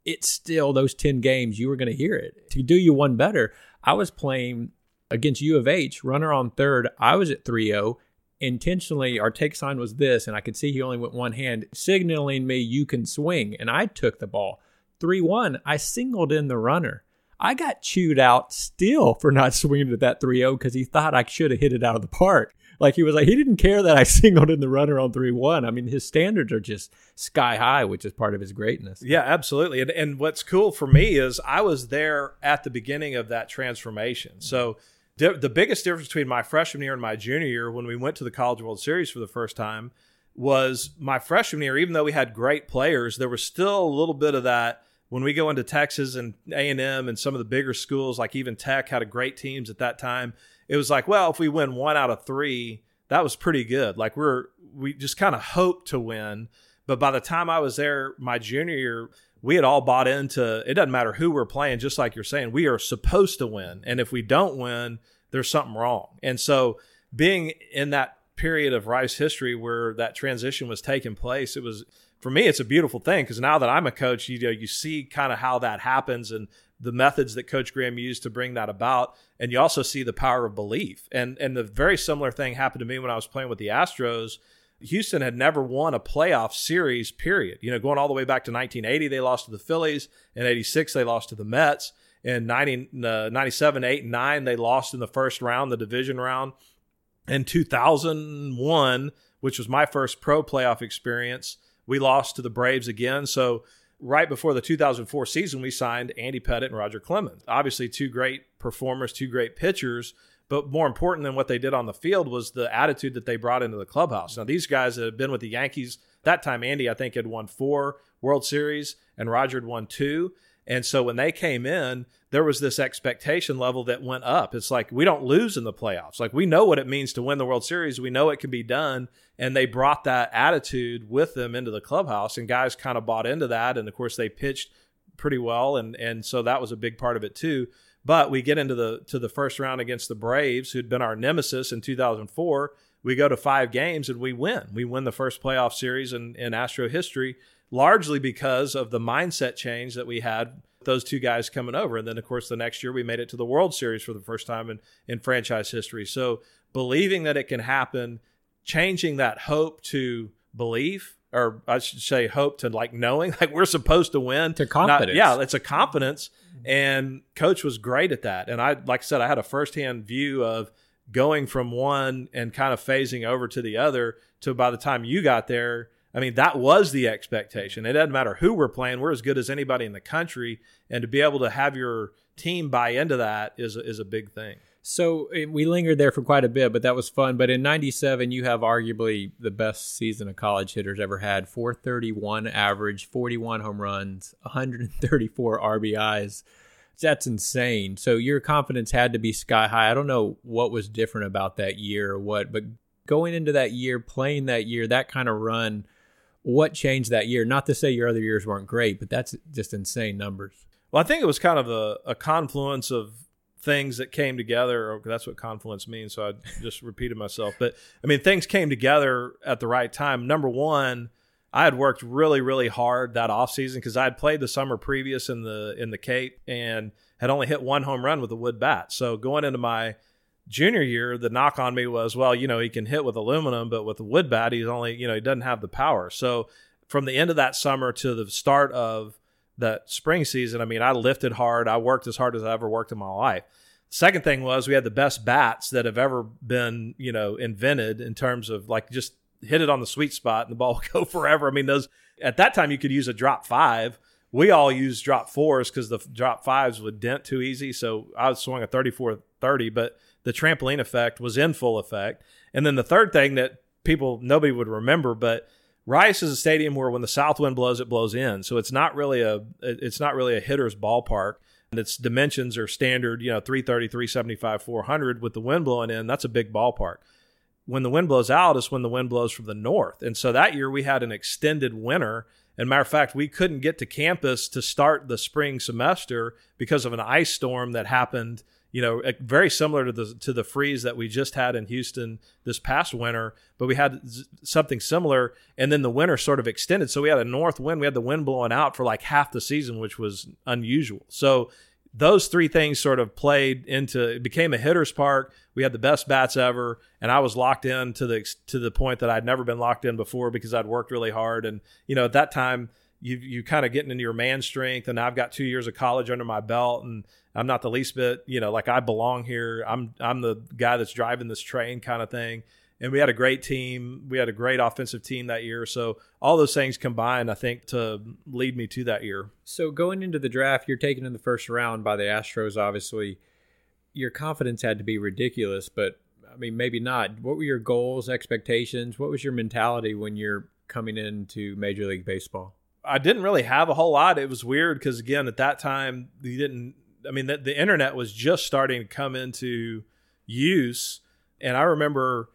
it's still those 10 games you were going to hear it. To do you one better, I was playing against U of H, runner on third. I was at 3 0 intentionally our take sign was this and i could see he only went one hand signaling me you can swing. And i took the ball. 3-1 i singled in the runner. I got chewed out still for not swinging at that 3-0 because he thought i should have hit it out of the park like he was like he didn't care that i singled in the runner on 3-1 i mean his standards are just sky high which is part of his greatness Yeah, absolutely. And, and what's cool for me is I was there at the beginning of that transformation. So di- the biggest difference between my freshman year and my junior year when we went to the College World Series for the first time was my freshman year, even though we had great players, there was still a little bit of that when we go into Texas and A&M and some of the bigger schools like even Tech had a great teams at that time. It was like, well, if we win one out of 3, that was pretty good. Like we're we just kind of hoped to win. But by the time I was there, my junior year, we had all bought into it doesn't matter who we're playing, just like you're saying, we are supposed to win. And if we don't win, there's something wrong. And so being in that period of Rice history where that transition was taking place, it was for me, it's a beautiful thing because now that I'm a coach, you know, you see kind of how that happens and the methods that Coach Graham used to bring that about, and you also see the power of belief. And and the very similar thing happened to me when I was playing with the Astros. Houston had never won a playoff series, period. You know, going all the way back to 1980, they lost to the Phillies. In 86, they lost to the Mets. In 90, uh, 97, 8, and 9, they lost in the first round, the division round. In 2001, which was my first pro playoff experience, we lost to the Braves again. So, right before the 2004 season, we signed Andy Pettitte and Roger Clemens. Obviously, two great performers, two great pitchers. But more important than what they did on the field was the attitude that they brought into the clubhouse. Now, these guys that had been with the Yankees, that time Andy, I think, had won four World Series and Roger had won two. And so when they came in, there was this expectation level that went up. It's like we don't lose in the playoffs. Like we know what it means to win the World Series. We know it can be done. And they brought that attitude with them into the clubhouse, and guys kind of bought into that. And of course, they pitched pretty well, and and so that was a big part of it too. But we get into the to the first round against the Braves, who'd been our nemesis in 2004. We go to five games and we win. We win the first playoff series in, in Astro history, largely because of the mindset change that we had those two guys coming over. And then, of course, the next year we made it to the World Series for the first time in, in franchise history. So believing that it can happen, changing that hope to belief, or I should say hope to like knowing, like we're supposed to win. To Not- confidence. yeah, it's a confidence. And coach was great at that. And I, like I said, I had a firsthand view of going from one and kind of phasing over to the other to by the time you got there, I mean, that was the expectation. It doesn't matter who we're playing. We're as good as anybody in the country. And to be able to have your team buy into that is, is a big thing. So eh, we lingered there for quite a bit, but that was fun. But in 97, you have arguably the best season a college hitter's ever had 431 average, 41 home runs, 134 RBIs. That's insane. So your confidence had to be sky high. I don't know what was different about that year or what, but going into that year, playing that year, that kind of run, what changed that year? Not to say your other years weren't great, but that's just insane numbers. Well, I think it was kind of a, a confluence of things that came together. That's what confluence means. So I just repeated myself. But I mean, things came together at the right time. Number one, I had worked really, really hard that offseason because I had played the summer previous in the in the Cape and had only hit one home run with a wood bat. So going into my junior year, the knock on me was, well, you know, he can hit with aluminum, but with a wood bat, he's only, you know, he doesn't have the power. So from the end of that summer to the start of that spring season, I mean, I lifted hard. I worked as hard as I ever worked in my life. Second thing was we had the best bats that have ever been, you know, invented in terms of like just hit it on the sweet spot and the ball will go forever. I mean, those at that time you could use a drop five. We all used drop fours because the drop fives would dent too easy. So I was swung a 34 30, but the trampoline effect was in full effect. And then the third thing that people, nobody would remember, but Rice is a stadium where when the south wind blows, it blows in. So it's not really a, it's not really a hitter's ballpark and its dimensions are standard, you know, 330, 375, 400 with the wind blowing in. That's a big ballpark. When the wind blows out is when the wind blows from the north. And so that year we had an extended winter. And matter of fact, we couldn't get to campus to start the spring semester because of an ice storm that happened you know, very similar to the to the freeze that we just had in Houston this past winter. But we had something similar, and then the winter sort of extended. So we had a north wind. We had the wind blowing out for like half the season, which was unusual. So those three things sort of played into it became a hitter's park. We had the best bats ever, and I was locked in to the to the point that I'd never been locked in before because I'd worked really hard. And you know, at that time, you you kind of getting into your man strength, and I've got two years of college under my belt, and I'm not the least bit, you know, like I belong here. I'm I'm the guy that's driving this train kind of thing. And we had a great team. We had a great offensive team that year. So all those things combined, I think, to lead me to that year. So going into the draft, you're taken in the first round by the Astros. Obviously, your confidence had to be ridiculous, but I mean, maybe not. What were your goals, expectations? What was your mentality when you're coming into Major League Baseball? I didn't really have a whole lot. It was weird because again, at that time, you didn't I mean, the, the internet was just starting to come into use, and I remember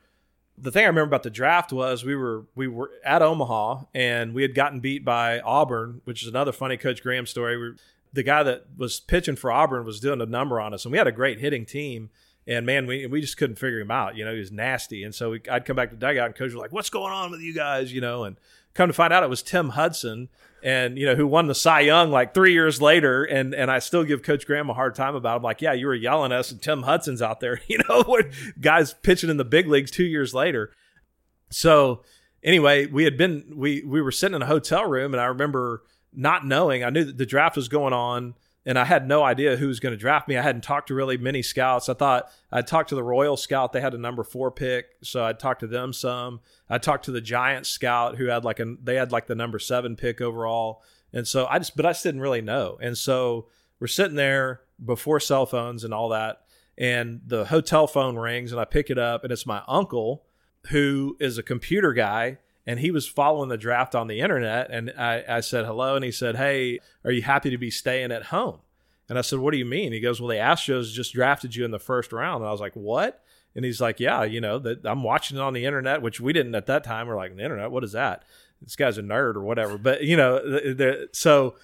the thing I remember about the draft was we were we were at Omaha and we had gotten beat by Auburn, which is another funny Coach Graham story. We, the guy that was pitching for Auburn was doing a number on us, and we had a great hitting team. And man, we we just couldn't figure him out. You know, he was nasty. And so we, I'd come back to dugout, and coach was like, "What's going on with you guys?" You know, and come to find out, it was Tim Hudson, and you know who won the Cy Young like three years later, and and I still give Coach Graham a hard time about. It. I'm like, yeah, you were yelling at us, and Tim Hudson's out there, you know, what guys pitching in the big leagues two years later. So anyway, we had been we we were sitting in a hotel room, and I remember not knowing. I knew that the draft was going on and I had no idea who was going to draft me. I hadn't talked to really many scouts. I thought I'd talked to the Royal scout; they had a number four pick, so I'd talked to them some. I talked to the Giants scout who had like a they had like the number seven pick overall, and so I just but I just didn't really know. And so we're sitting there before cell phones and all that, and the hotel phone rings, and I pick it up, and it's my uncle who is a computer guy and he was following the draft on the internet. And I, I, said hello, and he said, "Hey, are you happy to be staying at home?" And I said, "What do you mean?" He goes, "Well, the Astros just drafted you in the first round." And I was like, "What?" And he's like, "Yeah, you know that I'm watching it on the internet, which we didn't at that time. We're like, the internet, what is that? This guy's a nerd or whatever." But you know, the, the, so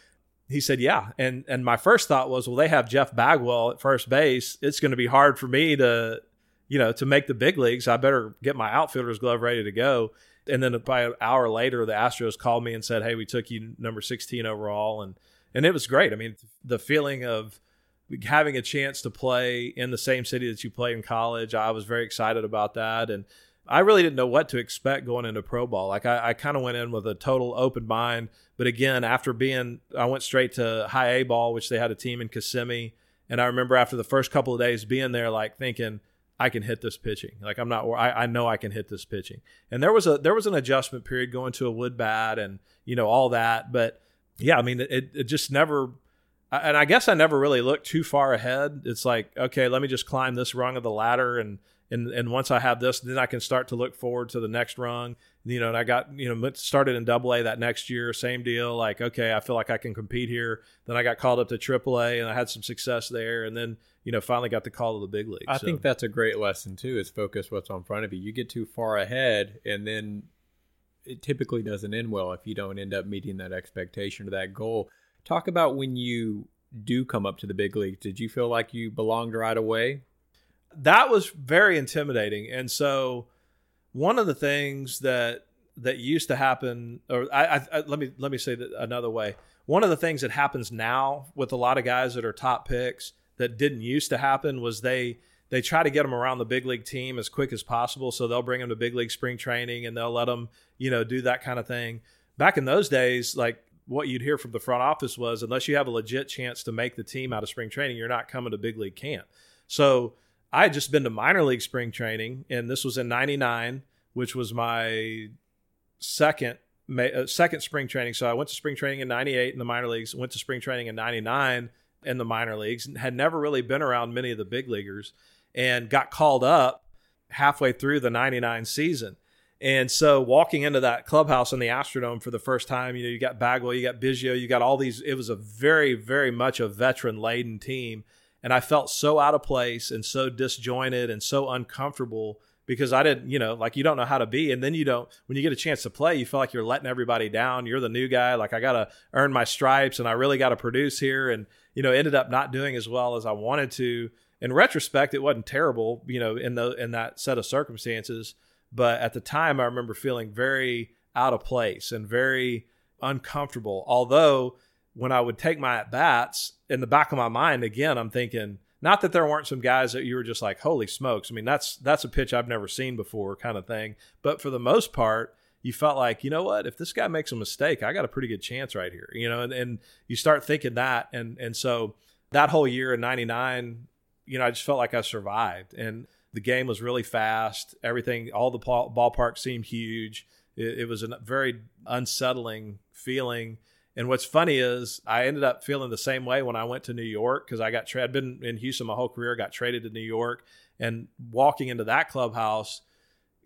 he said, "Yeah." And and my first thought was, "Well, they have Jeff Bagwell at first base. It's going to be hard for me to." You know, to make the big leagues, I better get my outfielder's glove ready to go. And then about an hour later, the Astros called me and said, "Hey, we took you number 16 overall," and and it was great. I mean, the feeling of having a chance to play in the same city that you played in college, I was very excited about that, and I really didn't know what to expect going into pro ball. Like I, I kind of went in with a total open mind, but again, after being, I went straight to high A ball, which they had a team in Kissimmee, and I remember after the first couple of days being there, like thinking I can hit this pitching. Like I'm not, I, I know I can hit this pitching. And there was a there was an adjustment period going to a wood bat and you know all that. But yeah, I mean it it just never. And I guess I never really looked too far ahead. It's like okay, let me just climb this rung of the ladder and and and once I have this, then I can start to look forward to the next rung. You know, and I got you know started in Double A that next year, same deal. Like okay, I feel like I can compete here. Then I got called up to Triple A, and I had some success there, and then you know finally got the call to the big league. I so. think that's a great lesson too. Is focus what's on front of you. You get too far ahead, and then it typically doesn't end well if you don't end up meeting that expectation or that goal. Talk about when you do come up to the big leagues. Did you feel like you belonged right away? that was very intimidating. And so one of the things that that used to happen, or I, I, I, let me let me say that another way. One of the things that happens now with a lot of guys that are top picks that didn't used to happen was they they try to get them around the big league team as quick as possible. So they'll bring them to big league spring training and they'll let them you know do that kind of thing. Back in those days, like what you'd hear from the front office was unless you have a legit chance to make the team out of spring training, you're not coming to big league camp. So I had just been to minor league spring training, and this was in '99, which was my second uh, second spring training. So I went to spring training in '98 in the minor leagues, went to spring training in '99 in the minor leagues, and had never really been around many of the big leaguers, and got called up halfway through the '99 season. And so walking into that clubhouse in the Astrodome for the first time, you know, you got Bagwell, you got Biggio, you got all these. It was a very, very much a veteran laden team. And I felt so out of place and so disjointed and so uncomfortable because I didn't, you know, like you don't know how to be. And then you don't, when you get a chance to play, you feel like you're letting everybody down. You're the new guy. Like I got to earn my stripes and I really got to produce here. And, you know, ended up not doing as well as I wanted to. In retrospect, it wasn't terrible, you know, in the, in that set of circumstances. But at the time, I remember feeling very out of place and very uncomfortable. Although, when I would take my at bats, in the back of my mind, again, I'm thinking, not that there weren't some guys that you were just like, holy smokes. I mean, that's that's a pitch I've never seen before, kind of thing. But for the most part, you felt like, you know what, if this guy makes a mistake, I got a pretty good chance right here. You know, and, and you start thinking that. And and so that whole year in ninety nine, you know, I just felt like I survived. And the game was really fast. Everything, all the ballpark seemed huge. It, it was a very unsettling feeling. And what's funny is I ended up feeling the same way when I went to New York because I got tra- I'd been in Houston my whole career, got traded to New York, and walking into that clubhouse,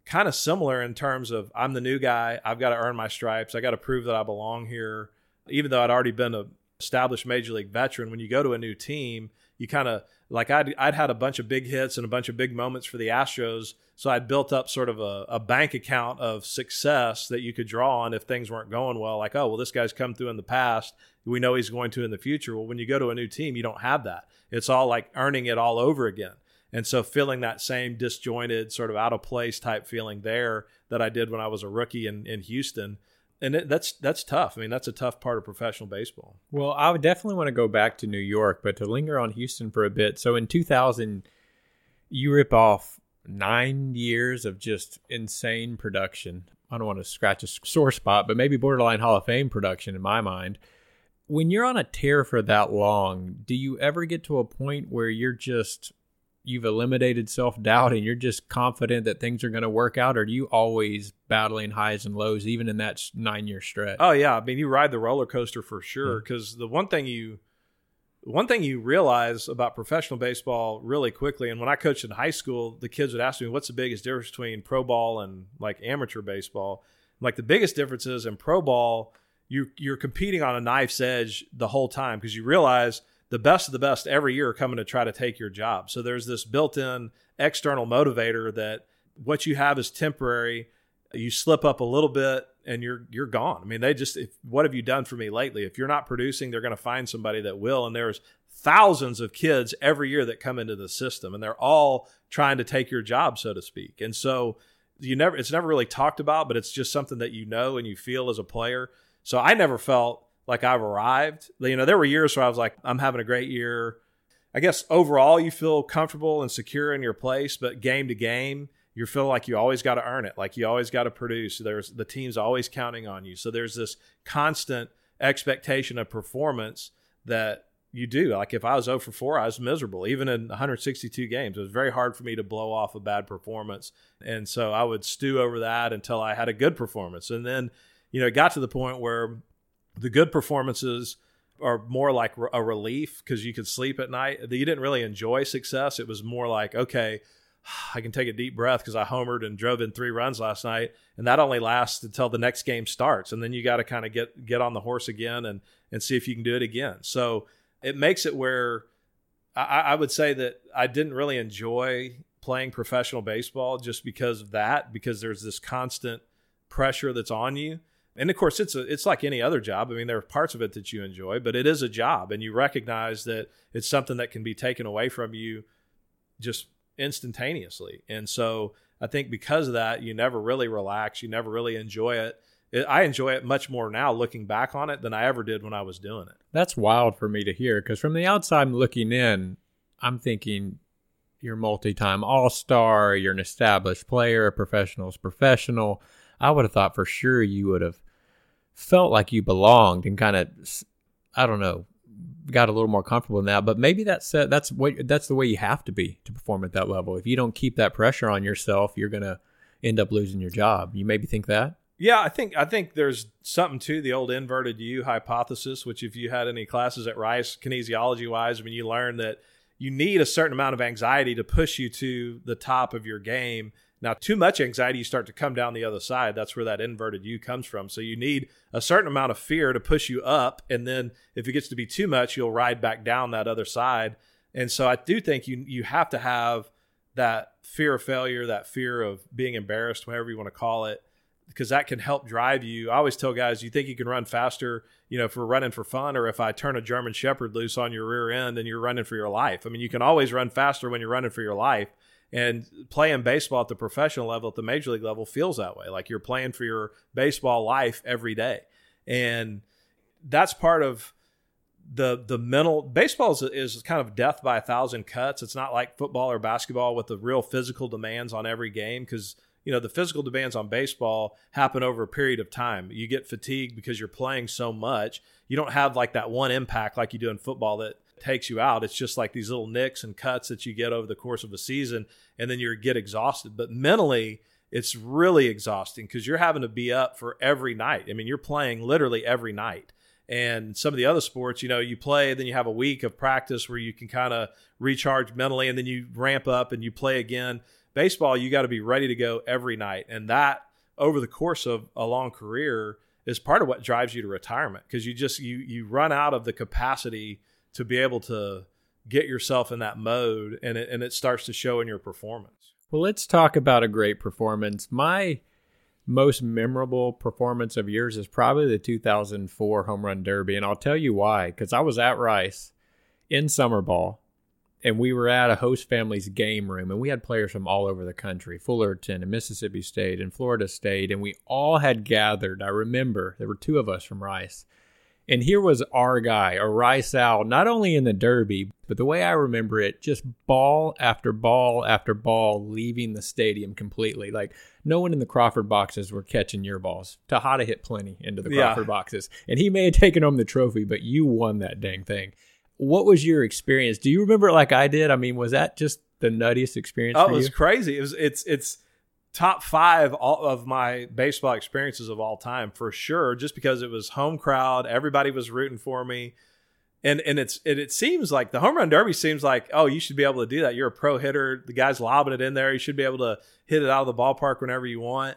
kind of similar in terms of I'm the new guy. I've got to earn my stripes. I got to prove that I belong here. Even though I'd already been a established major league veteran, when you go to a new team, you kind of like I'd, I'd had a bunch of big hits and a bunch of big moments for the Astros. So I'd built up sort of a, a, bank account of success that you could draw on if things weren't going well. Like, oh, well, this guy's come through in the past. We know he's going to in the future. Well, when you go to a new team, you don't have that. It's all like earning it all over again. And so feeling that same disjointed, sort of out of place type feeling there that I did when I was a rookie in, in Houston and it, that's that's tough. I mean, that's a tough part of professional baseball. Well, I would definitely want to go back to New York, but to linger on Houston for a bit. So in 2000, you rip off nine years of just insane production. I don't want to scratch a sore spot, but maybe borderline Hall of Fame production in my mind. When you're on a tear for that long, do you ever get to a point where you're just you've eliminated self doubt and you're just confident that things are going to work out, or do you always battling highs and lows, even in that nine year stretch? Oh yeah, I mean you ride the roller coaster for sure. Because the one thing you one thing you realize about professional baseball really quickly, and when I coached in high school, the kids would ask me, "What's the biggest difference between pro ball and like amateur baseball?" like the biggest difference is in pro ball, you you're competing on a knife's edge the whole time because you realize the best of the best every year are coming to try to take your job. So there's this built-in external motivator that what you have is temporary. You slip up a little bit and you're you're gone. I mean, they just if, what have you done for me lately? If you're not producing, they're going to find somebody that will. And there's thousands of kids every year that come into the system, and they're all trying to take your job, so to speak. And so you never it's never really talked about, but it's just something that you know and you feel as a player. So I never felt like I've arrived. You know, there were years where I was like, I'm having a great year. I guess overall you feel comfortable and secure in your place, but game to game, you feel like you always got to earn it. Like you always got to produce. There's the team's always counting on you. So there's this constant expectation of performance that you do. Like if I was 0 for 4, I was miserable. Even in 162 games, it was very hard for me to blow off a bad performance. And so I would stew over that until I had a good performance. And then, you know, it got to the point where the good performances are more like a relief because you could sleep at night. You didn't really enjoy success. It was more like, okay, I can take a deep breath because I homered and drove in three runs last night, and that only lasts until the next game starts, and then you got to kind of get get on the horse again and and see if you can do it again. So it makes it where I, I would say that I didn't really enjoy playing professional baseball just because of that, because there's this constant pressure that's on you and of course it's a, it's like any other job. I mean there are parts of it that you enjoy but it is a job and you recognize that it's something that can be taken away from you just instantaneously. And so i think because of that you never really relax you never really enjoy it. i enjoy it much more now looking back on it than i ever did when i was doing it. That's wild for me to hear because from the outside looking in i'm thinking you're multi-time all-star you're an established player a professional's professional. I would have thought for sure you would have felt like you belonged and kind of, I don't know, got a little more comfortable now. But maybe that's uh, that's what that's the way you have to be to perform at that level. If you don't keep that pressure on yourself, you're gonna end up losing your job. You maybe think that. Yeah, I think I think there's something to the old inverted U hypothesis, which if you had any classes at Rice kinesiology wise, I mean you learn that you need a certain amount of anxiety to push you to the top of your game. Now, too much anxiety, you start to come down the other side. That's where that inverted U comes from. So you need a certain amount of fear to push you up, and then if it gets to be too much, you'll ride back down that other side. And so I do think you you have to have that fear of failure, that fear of being embarrassed, whatever you want to call it, because that can help drive you. I always tell guys, you think you can run faster, you know, if we're running for fun, or if I turn a German Shepherd loose on your rear end and you're running for your life. I mean, you can always run faster when you're running for your life. And playing baseball at the professional level, at the major league level, feels that way. Like you're playing for your baseball life every day. And that's part of the the mental baseball is, is kind of death by a thousand cuts. It's not like football or basketball with the real physical demands on every game because you know the physical demands on baseball happen over a period of time. You get fatigued because you're playing so much. You don't have like that one impact like you do in football that takes you out. It's just like these little nicks and cuts that you get over the course of a season, and then you get exhausted. But mentally, it's really exhausting because you're having to be up for every night. I mean, you're playing literally every night. And some of the other sports, you know, you play, then you have a week of practice where you can kind of recharge mentally, and then you ramp up and you play again. Baseball, you got to be ready to go every night. And that over the course of a long career is part of what drives you to retirement because you just you you run out of the capacity to be able to get yourself in that mode and it, and it starts to show in your performance. Well, let's talk about a great performance. My most memorable performance of yours is probably the 2004 home run derby and I'll tell you why cuz I was at Rice in summer ball and we were at a host family's game room and we had players from all over the country fullerton and mississippi state and florida state and we all had gathered i remember there were two of us from rice and here was our guy, a Rice Owl, not only in the Derby, but the way I remember it, just ball after ball after ball leaving the stadium completely. Like no one in the Crawford boxes were catching your balls. Tejada hit plenty into the Crawford yeah. boxes. And he may have taken home the trophy, but you won that dang thing. What was your experience? Do you remember it like I did? I mean, was that just the nuttiest experience? Oh, it was you? crazy. It was it's it's top five of my baseball experiences of all time for sure. Just because it was home crowd, everybody was rooting for me, and and it's it, it seems like the home run derby seems like oh you should be able to do that. You're a pro hitter. The guy's lobbing it in there. You should be able to hit it out of the ballpark whenever you want.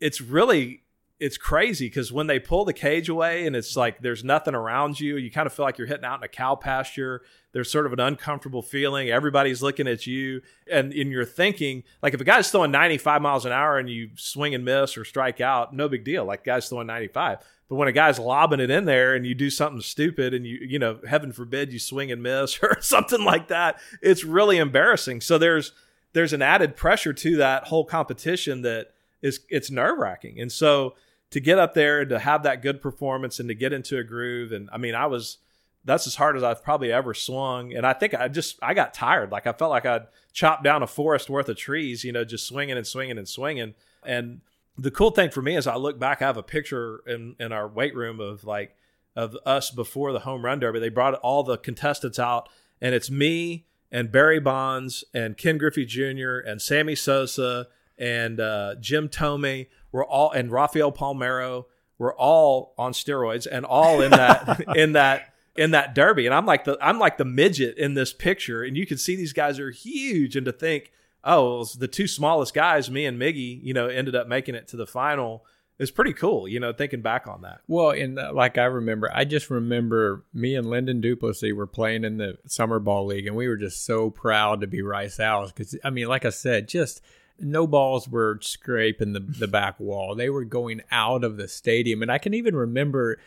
It's really it's crazy because when they pull the cage away and it's like there's nothing around you, you kind of feel like you're hitting out in a cow pasture. There's sort of an uncomfortable feeling. Everybody's looking at you, and in your thinking, like if a guy's throwing 95 miles an hour and you swing and miss or strike out, no big deal. Like guy's throwing 95. But when a guy's lobbing it in there and you do something stupid and you, you know, heaven forbid you swing and miss or something like that, it's really embarrassing. So there's there's an added pressure to that whole competition that is it's nerve wracking. And so to get up there and to have that good performance and to get into a groove. And I mean, I was that's as hard as I've probably ever swung. And I think I just I got tired. Like I felt like I'd chopped down a forest worth of trees, you know, just swinging and swinging and swinging. And the cool thing for me is I look back, I have a picture in in our weight room of like of us before the home run derby. They brought all the contestants out, and it's me and Barry Bonds and Ken Griffey Jr. and Sammy Sosa and uh, Jim Thome were all and Rafael Palmeiro were all on steroids and all in that in that in that derby. And I'm like the I'm like the midget in this picture, and you can see these guys are huge. And to think, oh, the two smallest guys, me and Miggy, you know, ended up making it to the final is pretty cool, you know, thinking back on that. Well, and uh, like I remember, I just remember me and Lyndon Duplessis were playing in the summer ball league, and we were just so proud to be Rice Owls because I mean, like I said, just no balls were scraping the, the back wall. They were going out of the stadium. And I can even remember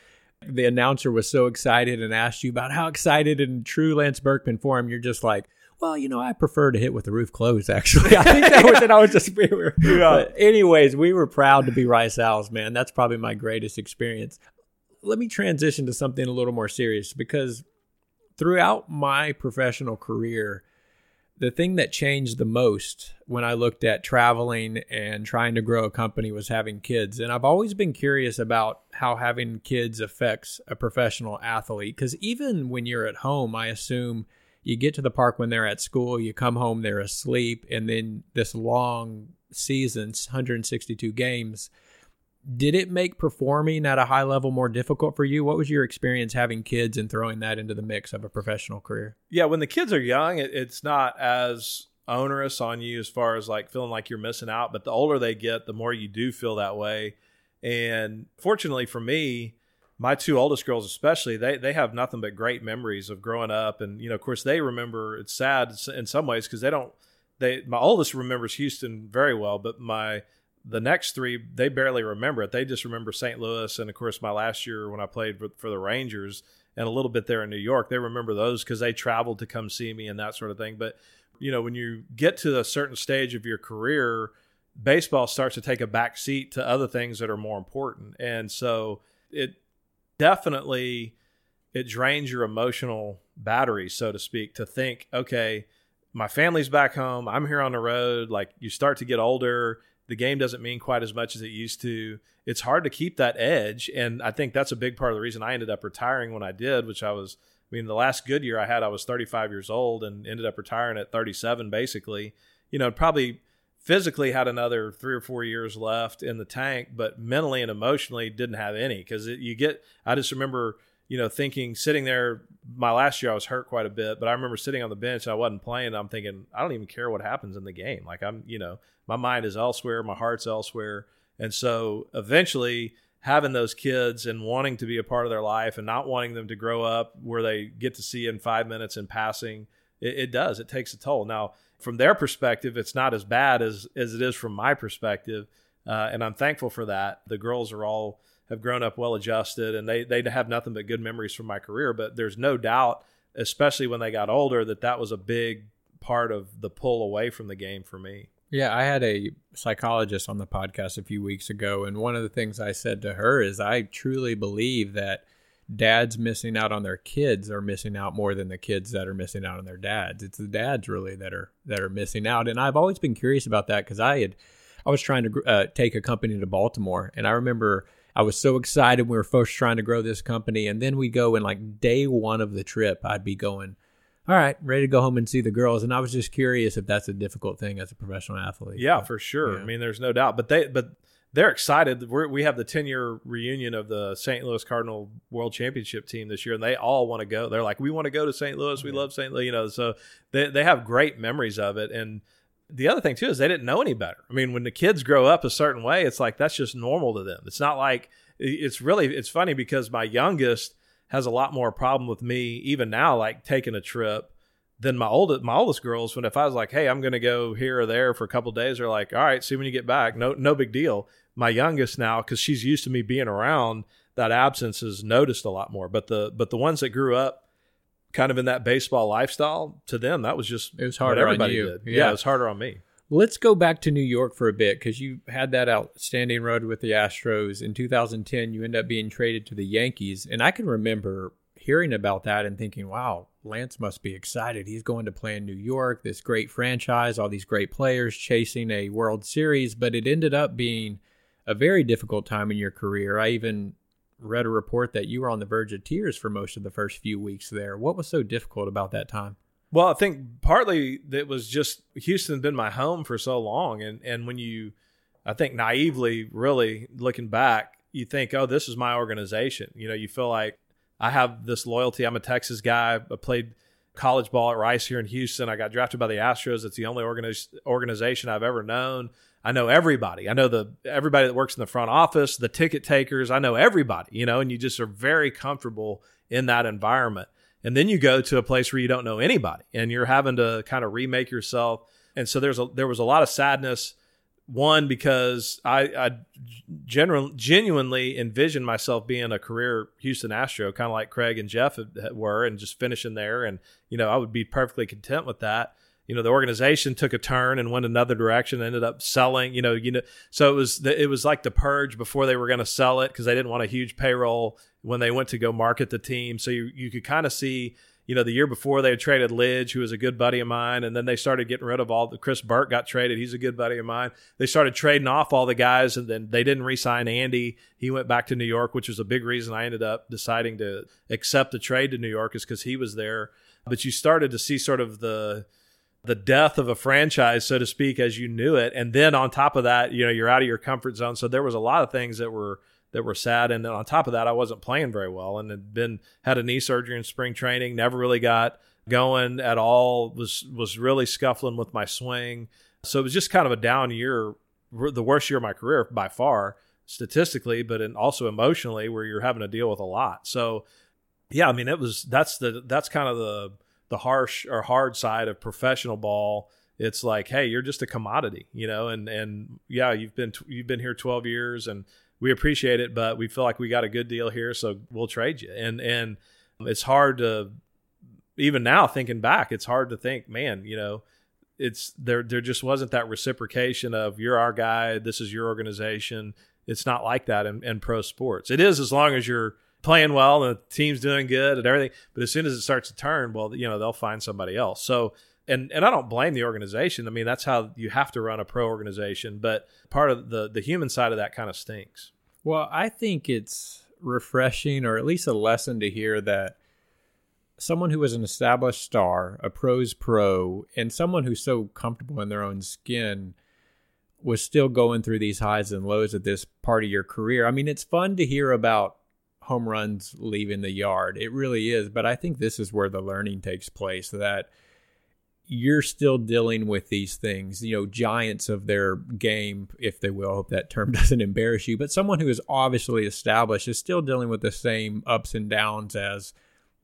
the announcer was so excited and asked you about how excited in true Lance Berkman form. You're just like, well, you know, I prefer to hit with the roof closed, actually. I think that was it. I was just, we were, yeah. anyways, we were proud to be Rice Owls, man. That's probably my greatest experience. Let me transition to something a little more serious because throughout my professional career, the thing that changed the most when I looked at traveling and trying to grow a company was having kids. And I've always been curious about how having kids affects a professional athlete. Because even when you're at home, I assume you get to the park when they're at school, you come home, they're asleep, and then this long season, 162 games did it make performing at a high level more difficult for you? What was your experience having kids and throwing that into the mix of a professional career? Yeah, when the kids are young, it, it's not as onerous on you as far as like feeling like you're missing out. But the older they get, the more you do feel that way. And fortunately for me, my two oldest girls especially, they they have nothing but great memories of growing up. And you know, of course, they remember. It's sad in some ways because they don't. They my oldest remembers Houston very well, but my the next three they barely remember it. They just remember St. Louis and of course my last year when I played for the Rangers and a little bit there in New York. They remember those because they traveled to come see me and that sort of thing. But you know when you get to a certain stage of your career, baseball starts to take a back seat to other things that are more important, and so it definitely it drains your emotional battery, so to speak, to think, okay, my family's back home. I'm here on the road. Like you start to get older the game doesn't mean quite as much as it used to. It's hard to keep that edge. And I think that's a big part of the reason I ended up retiring when I did, which I was, I mean, the last good year I had, I was 35 years old and ended up retiring at 37, basically. You know, probably physically had another three or four years left in the tank, but mentally and emotionally didn't have any because you get, I just remember, you know, thinking, sitting there. My last year I was hurt quite a bit, but I remember sitting on the bench. And I wasn't playing. I'm thinking, I don't even care what happens in the game. Like I'm, you know, my mind is elsewhere, my heart's elsewhere. And so eventually having those kids and wanting to be a part of their life and not wanting them to grow up where they get to see in five minutes in passing, it, it does. It takes a toll. Now, from their perspective, it's not as bad as, as it is from my perspective. Uh, and I'm thankful for that. The girls are all have grown up well adjusted and they, they have nothing but good memories from my career. But there's no doubt, especially when they got older, that that was a big part of the pull away from the game for me. Yeah, I had a psychologist on the podcast a few weeks ago, and one of the things I said to her is I truly believe that dads missing out on their kids are missing out more than the kids that are missing out on their dads. It's the dads really that are that are missing out, and I've always been curious about that because I had I was trying to uh, take a company to Baltimore, and I remember I was so excited we were first trying to grow this company, and then we go and like day one of the trip, I'd be going all right, ready to go home and see the girls. And I was just curious if that's a difficult thing as a professional athlete. Yeah, for sure. Yeah. I mean, there's no doubt. But they, but they're excited. We're, we have the 10 year reunion of the St. Louis Cardinal World Championship team this year, and they all want to go. They're like, we want to go to St. Louis. We love St. Louis. You know, so they they have great memories of it. And the other thing too is they didn't know any better. I mean, when the kids grow up a certain way, it's like that's just normal to them. It's not like it's really it's funny because my youngest has a lot more problem with me even now, like taking a trip than my oldest my oldest girls. When if I was like, hey, I'm to go here or there for a couple days, they're like, all right, see when you get back. No, no big deal. My youngest now, because she's used to me being around, that absence is noticed a lot more. But the but the ones that grew up kind of in that baseball lifestyle, to them that was just it was harder on you. Did. Yeah. yeah, it was harder on me. Let's go back to New York for a bit because you had that outstanding road with the Astros. In 2010, you end up being traded to the Yankees. And I can remember hearing about that and thinking, wow, Lance must be excited. He's going to play in New York, this great franchise, all these great players chasing a World Series. But it ended up being a very difficult time in your career. I even read a report that you were on the verge of tears for most of the first few weeks there. What was so difficult about that time? Well, I think partly it was just Houston's been my home for so long, and and when you, I think naively, really looking back, you think, oh, this is my organization. You know, you feel like I have this loyalty. I'm a Texas guy. I played college ball at Rice here in Houston. I got drafted by the Astros. It's the only organiz- organization I've ever known. I know everybody. I know the everybody that works in the front office, the ticket takers. I know everybody. You know, and you just are very comfortable in that environment. And then you go to a place where you don't know anybody and you're having to kind of remake yourself. And so there's a there was a lot of sadness. One because I, I genuinely envisioned myself being a career Houston Astro, kind of like Craig and Jeff were, and just finishing there. And you know, I would be perfectly content with that you know the organization took a turn and went another direction ended up selling you know you know so it was the, it was like the purge before they were going to sell it because they didn't want a huge payroll when they went to go market the team so you, you could kind of see you know, the year before they had traded Lidge, who was a good buddy of mine, and then they started getting rid of all the Chris Burke got traded. He's a good buddy of mine. They started trading off all the guys, and then they didn't re-sign Andy. He went back to New York, which was a big reason I ended up deciding to accept the trade to New York, is because he was there. But you started to see sort of the the death of a franchise, so to speak, as you knew it. And then on top of that, you know, you're out of your comfort zone. So there was a lot of things that were that were sad. And then on top of that, I wasn't playing very well and had been had a knee surgery in spring training, never really got going at all, was was really scuffling with my swing. So it was just kind of a down year, the worst year of my career by far, statistically, but also emotionally, where you're having to deal with a lot. So yeah, I mean, it was that's the that's kind of the the harsh or hard side of professional ball it's like hey you're just a commodity you know and and yeah you've been you've been here 12 years and we appreciate it but we feel like we got a good deal here so we'll trade you. And and it's hard to even now thinking back it's hard to think man you know it's there there just wasn't that reciprocation of you're our guy this is your organization. It's not like that in, in pro sports. It is as long as you're playing well and the team's doing good and everything. But as soon as it starts to turn, well, you know, they'll find somebody else. So, and and I don't blame the organization. I mean, that's how you have to run a pro organization. But part of the the human side of that kind of stinks. Well, I think it's refreshing, or at least a lesson to hear that someone who is an established star, a pro's pro, and someone who's so comfortable in their own skin was still going through these highs and lows at this part of your career. I mean, it's fun to hear about home runs leaving the yard. It really is. But I think this is where the learning takes place that you're still dealing with these things, you know, giants of their game, if they will. hope that term doesn't embarrass you. But someone who is obviously established is still dealing with the same ups and downs as,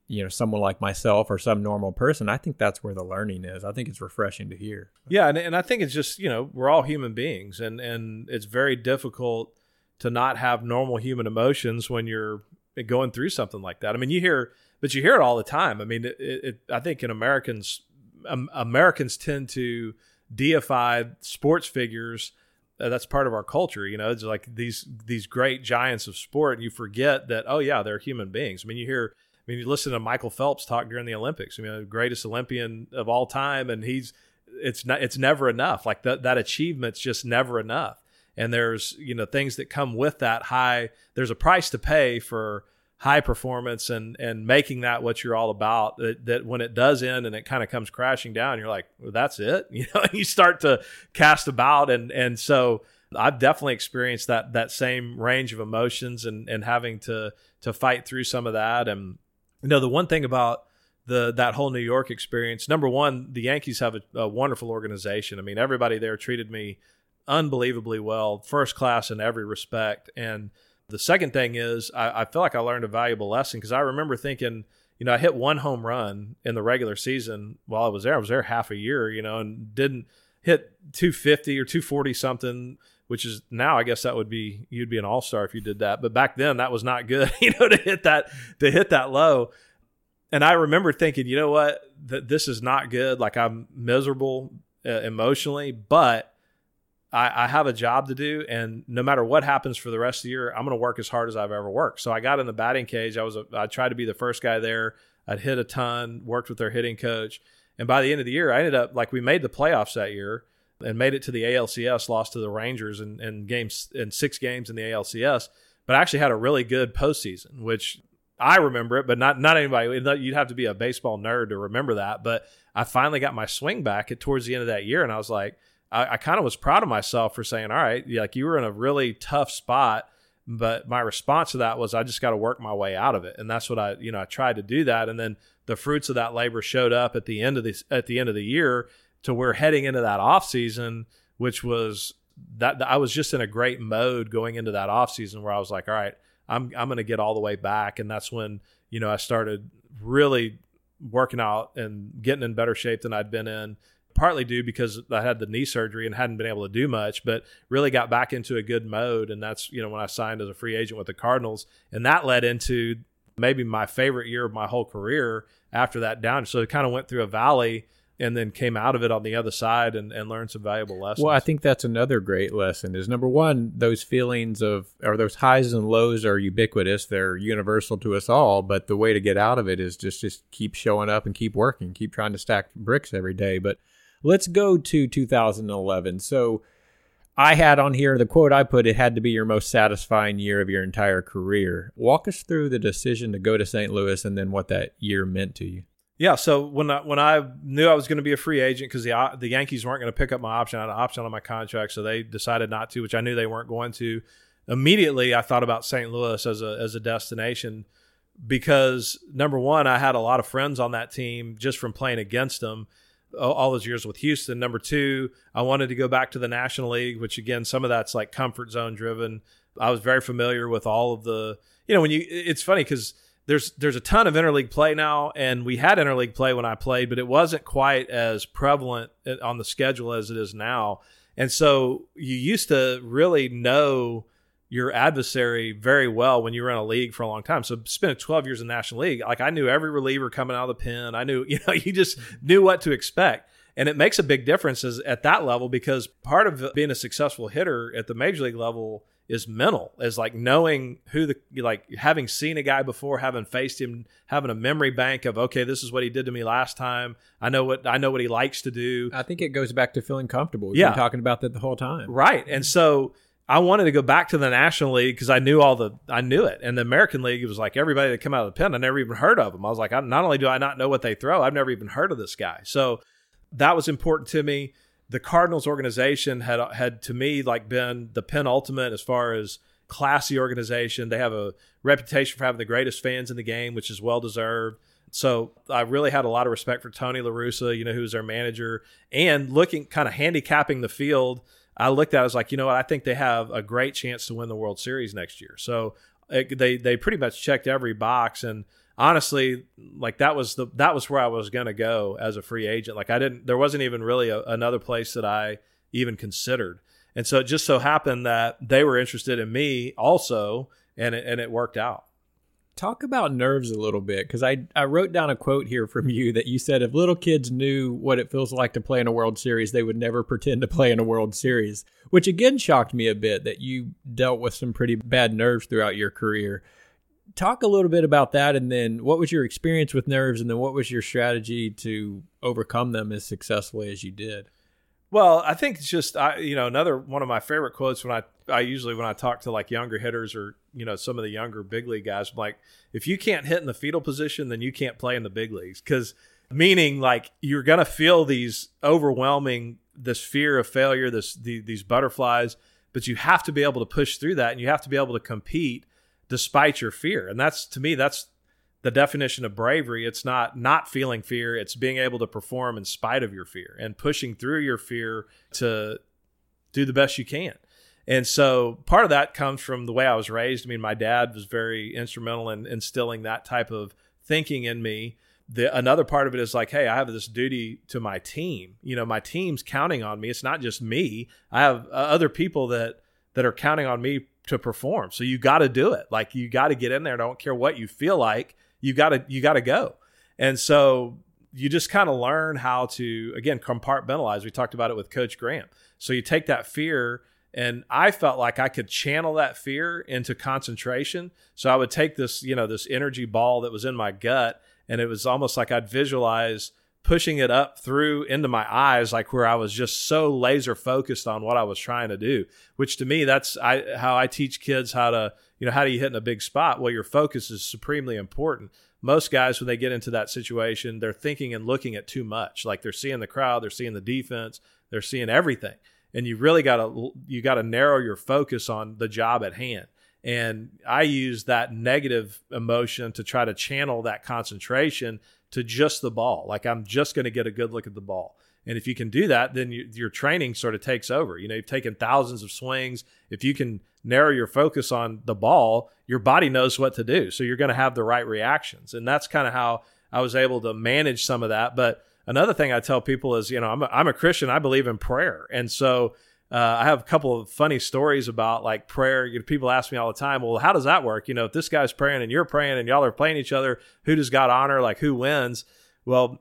you know, someone like myself or some normal person. I think that's where the learning is. I think it's refreshing to hear. Yeah. And, and I think it's just, you know, we're all human beings and, and it's very difficult to not have normal human emotions when you're going through something like that. I mean, you hear, but you hear it all the time. I mean, it, it, I think in Americans, um, Americans tend to deify sports figures. Uh, that's part of our culture. You know, it's like these these great giants of sport, and you forget that oh yeah, they're human beings. I mean, you hear, I mean, you listen to Michael Phelps talk during the Olympics. I mean, the greatest Olympian of all time, and he's it's not it's never enough. Like that that achievement's just never enough and there's you know things that come with that high there's a price to pay for high performance and and making that what you're all about that, that when it does end and it kind of comes crashing down you're like well, that's it? You know you start to cast about and and so I've definitely experienced that that same range of emotions and and having to to fight through some of that. And you know the one thing about the that whole New York experience number one the Yankees have a, a wonderful organization. I mean everybody there treated me unbelievably well, first class in every respect. And the second thing is, I, I feel like I learned a valuable lesson because I remember thinking, you know, I hit one home run in the regular season while I was there. I was there half a year, you know, and didn't hit 250 or 240 something, which is now I guess that would be you'd be an all star if you did that. But back then that was not good, you know, to hit that to hit that low. And I remember thinking, you know what, that this is not good. Like I'm miserable uh, emotionally, but I, I, have a job to do, and no matter what happens for the rest of the year, I'm going to work as hard as I've ever worked. So I got in the batting cage. I was a, I tried to be the first guy there. I'd hit a ton, worked with their hitting coach, and by the end of the year, I ended up like we made the playoffs that year and made it to the ALCS. Lost to the Rangers in, in games in six games in the ALCS, but I actually had a really good postseason, which I remember it, but not not anybody. You'd have to be a baseball nerd to remember that. But I finally got my swing back at towards the end of that year, and I was like I, I kind of was proud of myself for saying, all right, like you were in a really tough spot. But my response to that was, I just got to work my way out of it, and that's what I, you know, I tried to do that, and then the fruits of that labor showed up at the end of this, at the end of the year, to we're heading into that off season, which was that I was just in a great mode going into that off season where I was like, all right, I'm I'm going to get all the way back, and that's when you know I started really working out and getting in better shape than I'd been in partly due because I had the knee surgery and hadn't been able to do much, but really got back into a good mode. And that's, you know, when I signed as a free agent with the Cardinals. And that led into maybe my favorite year of my whole career after that down. So it kind of went through a valley and then came out of it on the other side and, and learned some valuable lessons. Well, I think that's another great lesson is number one, those feelings of or those highs and lows are ubiquitous. They're universal to us all, but the way to get out of it is just just keep showing up and keep working, keep trying to stack bricks every day. But let's go to 2011. So I had on here the quote I put it had to be your most satisfying year of your entire career. Walk us through the decision to go to St. Louis and then what that year meant to you. Yeah, so when I, when I knew I was going to be a free agent because the uh, the Yankees weren't going to pick up my option, I had an option on my contract, so they decided not to, which I knew they weren't going to. Immediately, I thought about St. Louis as a as a destination because number one, I had a lot of friends on that team just from playing against them all those years with Houston. Number two, I wanted to go back to the National League, which again, some of that's like comfort zone driven. I was very familiar with all of the, you know, when you, it's funny because there's there's a ton of interleague play now, and we had interleague play when I played, but it wasn't quite as prevalent uh, on the schedule as it is now. And so you used to really know your adversary very well when you were in a league for a long time. So spending 12 years in the National League, like I knew every reliever coming out of the pen. I knew, you know, you just knew what to expect. And it makes a big difference at that level because part of being a successful hitter at the major league level is mental is like knowing who the like having seen a guy before having faced him having a memory bank of okay this is what he did to me last time. I know what i know what he likes to do. I think it goes back to feeling comfortable. We've yeah. been talking about that the whole time. Right. And so i wanted to go back to the national league because i knew all the i knew it and the american league it was like everybody that come out of the pen i never even heard of them i was like I, not only do i not know what they throw i've never even heard of this guy so that was important to me the Cardinals organization had had to me like been the penultimate as far as classy organization. They have a reputation for having the greatest fans in the game, which is well deserved. So I really had a lot of respect for Tony La Russa, you know, who's their manager, and looking kind of handicapping the field. I looked at it, I was like, you know what, I think they have a great chance to win the World Series next year. So it, they they pretty much checked every box and honestly, like that was the that was where I was going to go as a free agent. Like I didn't, there wasn't even really a, another place that I even considered. And so it just so happened that they were interested in me also, and it, and it worked out. Talk about nerves a little bit because I, I wrote down a quote here from you that you said if little kids knew what it feels like to play in a World Series, they would never pretend to play in a World Series, which again shocked me a bit that you dealt with some pretty bad nerves throughout your career. Talk a little bit about that and then what was your experience with nerves and then what was your strategy to overcome them as successfully as you did? Well i think it's just I, you know another one of my favorite quotes when i i usually when i talk to like younger hitters or you know some of the younger big league guys I'm like if you can't hit in the fetal position then you can't play in the big leagues because meaning like you're gonna feel these overwhelming this fear of failure this the, these butterflies but you have to be able to push through that and you have to be able to compete despite your fear. And that's to me, that's the definition of bravery. It's not not feeling fear, it's being able to perform in spite of your fear and pushing through your fear to do the best you can. And so part of that comes from the way I was raised. I mean, my dad was very instrumental in instilling that type of thinking in me. The another part of it is like, hey, I have this duty to my team. You know, my team's counting on me. It's not just me. I have uh, other people that that are counting on me to perform. So you got to do it. Like you got to get in there. I Don't care what you feel like. You got to you got to go. And so you just kind of learn how to again compartmentalize. We talked about it with Coach Graham. So you take that fear and I felt like I could channel that fear into concentration. So I would take this, you know, this energy ball that was in my gut and it was almost like I'd visualize pushing it up through into my eyes like where i was just so laser focused on what i was trying to do which to me that's I, how i teach kids how to you know how do you hit in a big spot? Well your focus is supremely important. Most guys when they get into that situation they're thinking and looking at too much. Like they're seeing the crowd they're seeing the defense they're seeing everything and you really got to you got to narrow your focus on the job at hand and i use that negative emotion to try to channel that concentration to just the ball. Like I'm just going to get a good look at the ball. And if you can do that, then you, your training sort of takes over. You know, you've taken thousands of swings. If you can narrow your focus on the ball, your body knows what to do. So you're going to have the right reactions. And that's kind of how I was able to manage some of that. But another thing I tell people is, you know, I'm a, I'm a Christian. I believe in prayer. And so uh, I have a couple of funny stories about like prayer. You know, people ask me all the time, well, how does that work? You know, if this guy's praying and you're praying and y'all are playing each other, who does God honor? Like who wins? Well,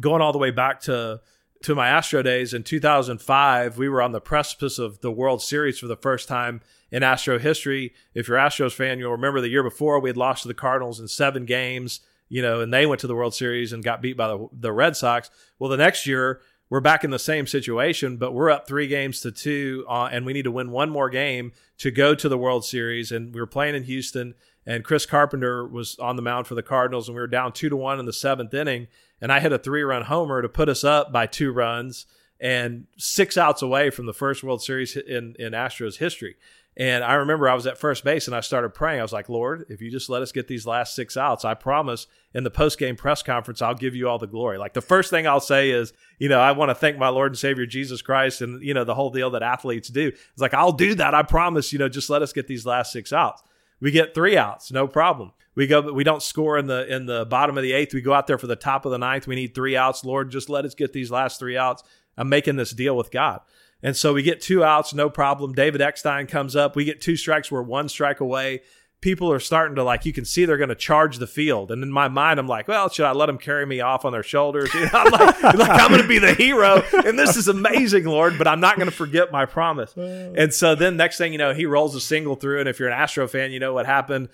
going all the way back to to my Astro days in 2005, we were on the precipice of the World Series for the first time in Astro history. If you're Astros fan, you'll remember the year before we had lost to the Cardinals in seven games, you know, and they went to the World Series and got beat by the, the Red Sox. Well, the next year we're back in the same situation, but we're up three games to two, uh, and we need to win one more game to go to the World Series. And we were playing in Houston, and Chris Carpenter was on the mound for the Cardinals, and we were down two to one in the seventh inning and I hit a three run homer to put us up by two runs and six outs away from the first World Series in, in Astros history. And I remember I was at first base and I started praying. I was like, Lord, if you just let us get these last six outs, I promise in the post game press conference, I'll give you all the glory. Like the first thing I'll say is, you know, I want to thank my Lord and Savior Jesus Christ and, you know, the whole deal that athletes do. It's like, I'll do that. I promise, you know, just let us get these last six outs. We get three outs, no problem. We go, but we don't score in the in the bottom of the eighth. We go out there for the top of the ninth. We need three outs. Lord, just let us get these last three outs. I'm making this deal with God. And so we get two outs, no problem. David Eckstein comes up. We get two strikes. We're one strike away. People are starting to like, you can see they're going to charge the field. And in my mind, I'm like, well, should I let them carry me off on their shoulders? You know, I'm like, like I'm going to be the hero. And this is amazing, Lord, but I'm not going to forget my promise. And so then next thing you know, he rolls a single through. And if you're an Astro fan, you know what happened.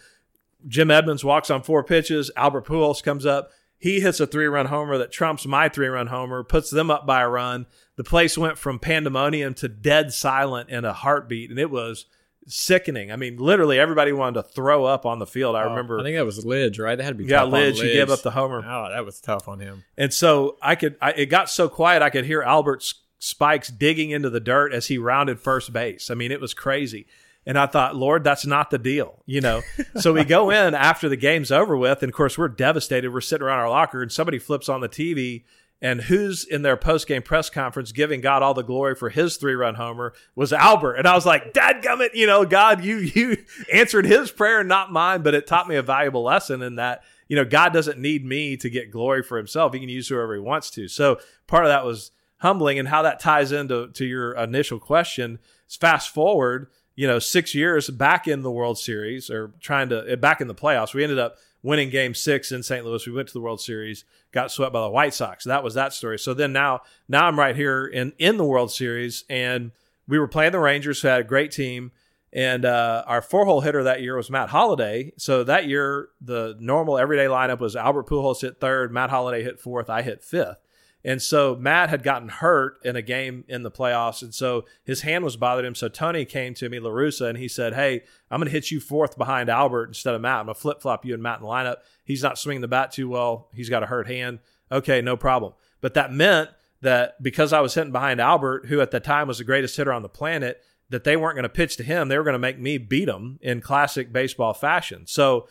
Jim Edmonds walks on four pitches. Albert Pujols comes up. He hits a three run homer that trumps my three run homer, puts them up by a run. The place went from pandemonium to dead silent in a heartbeat, and it was sickening. I mean, literally everybody wanted to throw up on the field. I Oh, remember. I think that was Lidge, right? That had to be yeah, tough on Lidge, he gave up the homer. Oh, that was tough on him. And so I could, I, it got so quiet, I could hear Albert's spikes digging into the dirt as he rounded first base. I mean, it was crazy. And I thought, Lord, that's not the deal, you know? so we go in after the game's over with. And of course, we're devastated. We're sitting around our locker and somebody flips on the TV. And who's in their post game press conference giving God all the glory for his three run homer was Albert. And I was like, Dad gummit, you know, God, you, you answered his prayer, not mine. But it taught me a valuable lesson in that you know, God doesn't need me to get glory for himself. He can use whoever he wants to. So part of that was humbling and how that ties into to your initial question is fast forward, you know, six years back in the World Series or trying to back in the playoffs. We ended up winning game six in St. Louis. We went to the World Series, got swept by the White Sox. That was that story. So then now now I'm right here in in the World Series and we were playing the Rangers who had a great team. And uh, our four hole hitter that year was Matt Holliday. So that year, the normal everyday lineup was Albert Pujols hit third, Matt Holliday hit fourth, I hit fifth. And so Matt had gotten hurt in a game in the playoffs. And so his hand was bothering him. So Tony came to me, La Russa, and he said, Hey, I'm going to hit you fourth behind Albert instead of Matt. I'm going to flip flop you and Matt in the lineup. He's not swinging the bat too well. He's got a hurt hand. Okay, no problem. But that meant that because I was hitting behind Albert, who at the time was the greatest hitter on the planet, that they weren't going to pitch to him. They were going to make me beat him in classic baseball fashion. So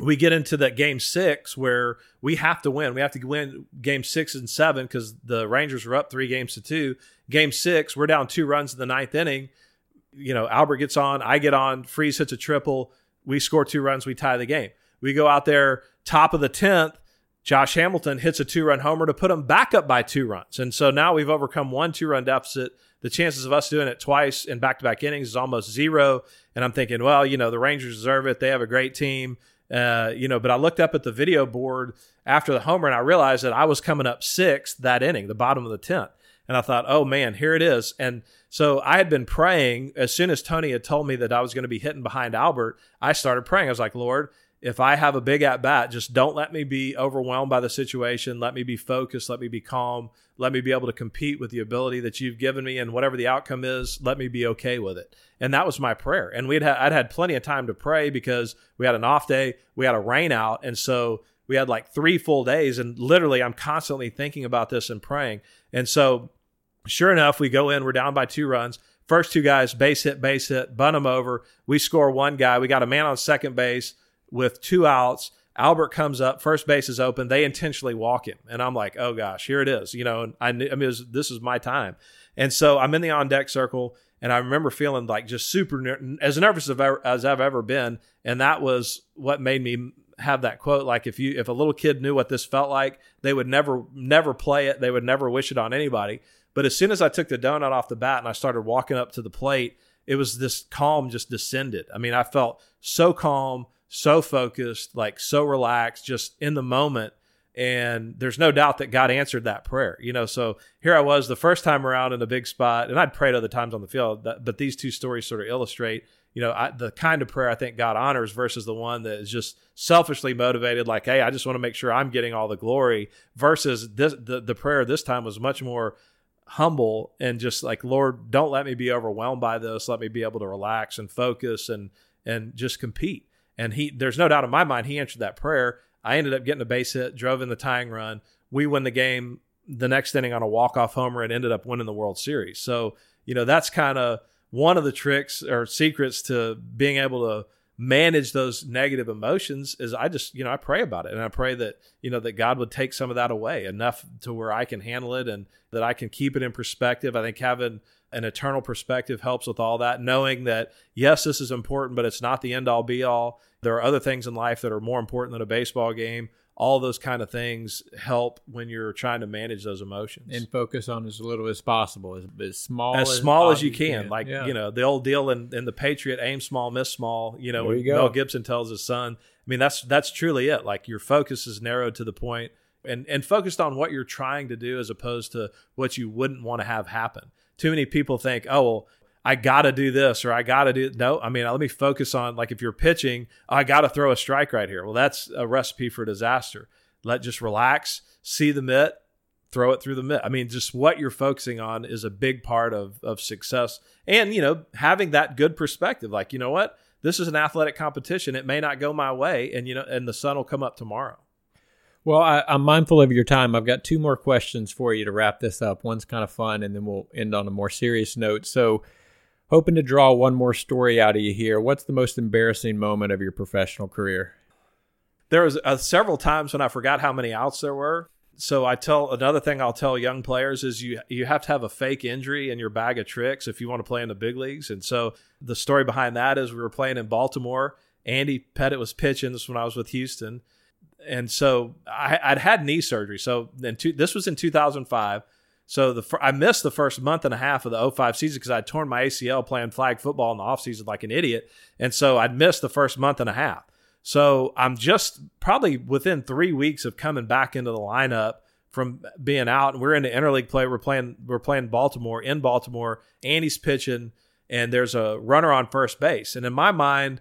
we get into that game six where we have to win. We have to win game six and seven because the Rangers were up three games to two. Game six, we're down two runs in the ninth inning. You know, Albert gets on, I get on, Freese hits a triple. We score two runs, we tie the game. We go out there, top of the 10th. Josh Hamilton hits a two run homer to put them back up by two runs. And so now we've overcome one two run deficit. The chances of us doing it twice in back to back innings is almost zero. And I'm thinking, well, you know, the Rangers deserve it. They have a great team. Uh, you know, but I looked up at the video board after the homer and I realized that I was coming up sixth that inning, the bottom of the 10th. And I thought, oh man, here it is. And so I had been praying as soon as Tony had told me that I was going to be hitting behind Albert. I started praying. I was like, Lord, if I have a big at bat, just don't let me be overwhelmed by the situation. Let me be focused. Let me be calm. Let me be able to compete with the ability that you've given me, and whatever the outcome is, let me be okay with it. And that was my prayer. And we'd had, I'd had plenty of time to pray because we had an off day, we had a rain out, and so we had like three full days. And literally, I'm constantly thinking about this and praying. And so, sure enough, we go in. We're down by two runs. First two guys, base hit, base hit, bunt them over. We score one guy. We got a man on second base with two outs. Albert comes up, first base is open. They intentionally walk him, and I'm like, "Oh gosh, here it is." You know, and I, knew, I mean, was, this is my time, and so I'm in the on deck circle, and I remember feeling like just super ner- as nervous as I've, ever, as I've ever been, and that was what made me have that quote. Like if you if a little kid knew what this felt like, they would never never play it. They would never wish it on anybody. But as soon as I took the donut off the bat and I started walking up to the plate, it was this calm just descended. I mean, I felt so calm so focused, like so relaxed, just in the moment. And there's no doubt that God answered that prayer. You know, so here I was the first time around in a big spot, and I'd prayed other times on the field, but these two stories sort of illustrate you know, I, the kind of prayer I think God honors versus the one that is just selfishly motivated, like, hey, I just want to make sure I'm getting all the glory, versus this, the, the prayer this time was much more humble and just like, Lord, don't let me be overwhelmed by this. Let me be able to relax and focus and and just compete. And he, there's no doubt in my mind, he answered that prayer. I ended up getting a base hit, drove in the tying run. We win the game the next inning on a walk off homer and ended up winning the World Series. So, you know, that's kind of one of the tricks or secrets to being able to manage those negative emotions is I just, you know, I pray about it and I pray that, you know, that God would take some of that away enough to where I can handle it and that I can keep it in perspective. I think having an eternal perspective helps with all that, knowing that, yes, this is important, but it's not the end all be all. There are other things in life that are more important than a baseball game all those kind of things help when you're trying to manage those emotions and focus on as little as possible as, as small as, as small as you can, can. like yeah. you know the old deal in, in the patriot aim small miss small you know you mel gibson tells his son i mean that's that's truly it like your focus is narrowed to the point and and focused on what you're trying to do as opposed to what you wouldn't want to have happen too many people think oh well I got to do this or I got to do no. I mean, let me focus on like if you're pitching, oh, I got to throw a strike right here. Well, that's a recipe for disaster. Let just relax, see the mitt, throw it through the mitt. I mean, just what you're focusing on is a big part of of success. And you know, having that good perspective, like you know what, this is an athletic competition. It may not go my way, and you know, and the sun will come up tomorrow. Well, I, am mindful of your time. I've got two more questions for you to wrap this up. One's kind of fun, and then we'll end on a more serious note. So hoping to draw one more story out of you here. What's the most embarrassing moment of your professional career? There was uh, several times when I forgot how many outs there were. So I tell another thing I'll tell young players is you you have to have a fake injury in your bag of tricks if you want to play in the big leagues. And so the story behind that is we were playing in Baltimore. Andy Pettitte was pitching this when I was with Houston, and so I, would had knee surgery. So then this was in 2005. So the I missed the first month and a half of the 05 season because I'd torn my ACL playing flag football in the offseason like an idiot. And so I'd missed the first month and a half. So I'm just probably within three weeks of coming back into the lineup from being out. And we're in the interleague play. We're playing we're playing Baltimore in Baltimore. Andy's pitching, and there's a runner on first base. And in my mind,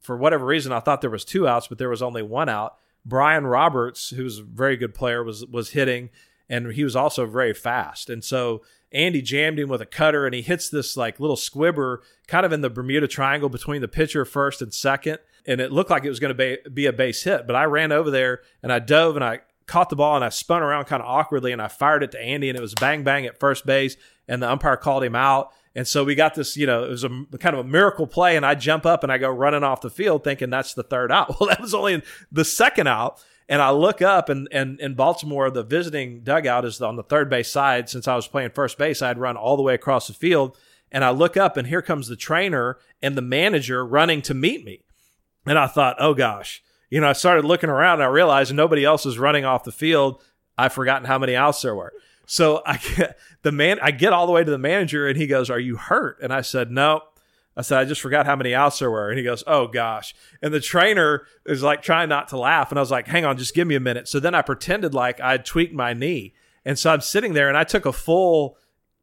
for whatever reason, I thought there was two outs, but there was only one out. Brian Roberts, who's a very good player, was was hitting and he was also very fast. And so Andy jammed him with a cutter, and he hits this like little squibber kind of in the Bermuda Triangle between the pitcher first and second. And it looked like it was going to be a base hit, but I ran over there and I dove and I caught the ball and I spun around kind of awkwardly and I fired it to Andy and it was bang bang at first base and the umpire called him out. And so we got this, you know, it was a kind of a miracle play and I jump up and I go running off the field thinking that's the third out. Well, that was only the second out. And I look up, and, and in Baltimore, the visiting dugout is on the third base side. Since I was playing first base, I'd run all the way across the field. And I look up, and here comes the trainer and the manager running to meet me. And I thought, oh gosh. You know, I started looking around, and I realized nobody else was running off the field. I've forgotten how many outs there were. So I get the man, I get all the way to the manager, and he goes, "Are you hurt?" And I said, "No." I said, I just forgot how many outs there were. And he goes, Oh gosh. And the trainer is like trying not to laugh. And I was like, Hang on, just give me a minute. So then I pretended like I'd tweaked my knee. And so I'm sitting there and I took a full,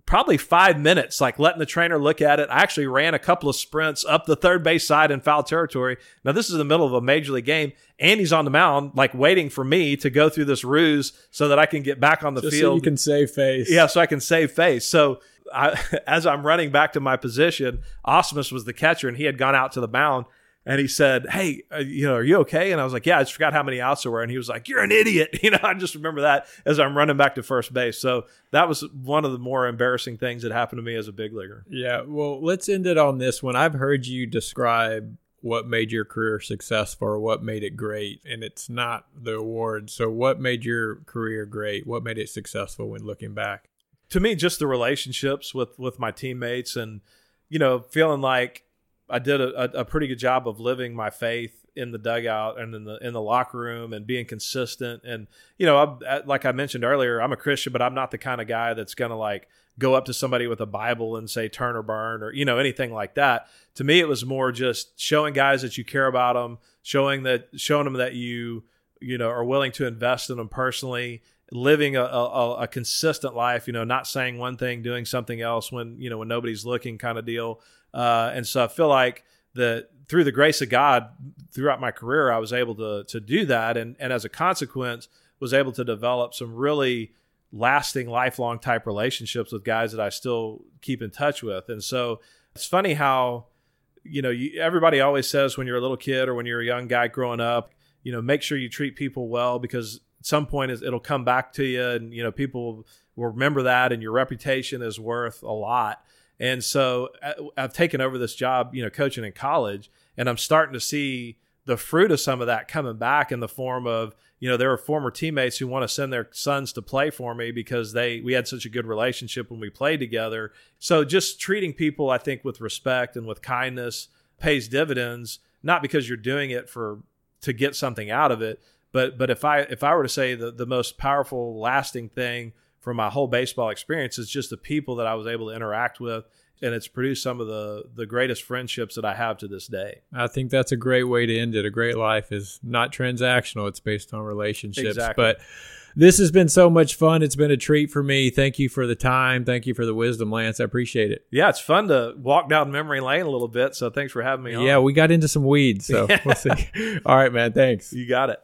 probably five minutes, like letting the trainer look at it. I actually ran a couple of sprints up the third base side in foul territory. Now, this is in the middle of a major league game. and he's on the mound, like waiting for me to go through this ruse so that I can get back on the Just field. So you can save face. Yeah, so I can save face. So I, as I'm running back to my position, Ausmus was the catcher, and he had gone out to the mound. And he said, "Hey, uh, you know, are you okay?" And I was like, "Yeah, I just forgot how many outs there were." And he was like, "You're an idiot." You know, I just remember that as I'm running back to first base. So that was one of the more embarrassing things that happened to me as a big leaguer. Yeah. Well, let's end it on this one. I've heard you describe what made your career successful or what made it great, and it's not the award. So, what made your career great? What made it successful when looking back? to me, just the relationships with with my teammates, and you know, feeling like I did a, a pretty good job of living my faith in the dugout and in the in the locker room and being consistent. And you know, I, uh, like I mentioned earlier, I'm a Christian, but I'm not the kind of guy that's gonna like go up to somebody with a Bible and say turn or burn or you know anything like that. To me, it was more just showing guys that you care about them, showing that showing them that you you know, are willing to invest in them personally, living a, a, a consistent life, you know, not saying one thing, doing something else when, you know, when nobody's looking kind of deal. Uh, and so I feel like that through the grace of God throughout my career, I was able to, to do that. And, and as a consequence, was able to develop some really lasting, lifelong type relationships with guys that I still keep in touch with. And so it's funny how, you know, you, everybody always says when you're a little kid or when you're a young guy growing up, you know, make sure you treat people well because at some point it'll come back to you and, you know, people will remember that and your reputation is worth a lot. And so uh, I've taken over this job, you know, coaching in college, and I'm starting to see the fruit of some of that coming back in the form of, you know, there are former teammates who want to send their sons to play for me because they we had such a good relationship when we played together. So just treating people, I think, with respect and with kindness pays dividends, not because you're doing it for to get something out of it. But but if I if I were to say the the most powerful lasting thing from my whole baseball experience is just the people that I was able to interact with and it's produced some of the the greatest friendships that I have to this day. I think that's a great way to end it. A great life is not transactional; it's based on relationships. Exactly. But this has been so much fun. It's been a treat for me. Thank you for the time. Thank you for the wisdom, Lance. I appreciate it. Yeah, it's fun to walk down memory lane a little bit. So thanks for having me on. Yeah, we got into some weeds. So we'll see. All right, man. Thanks. You got it.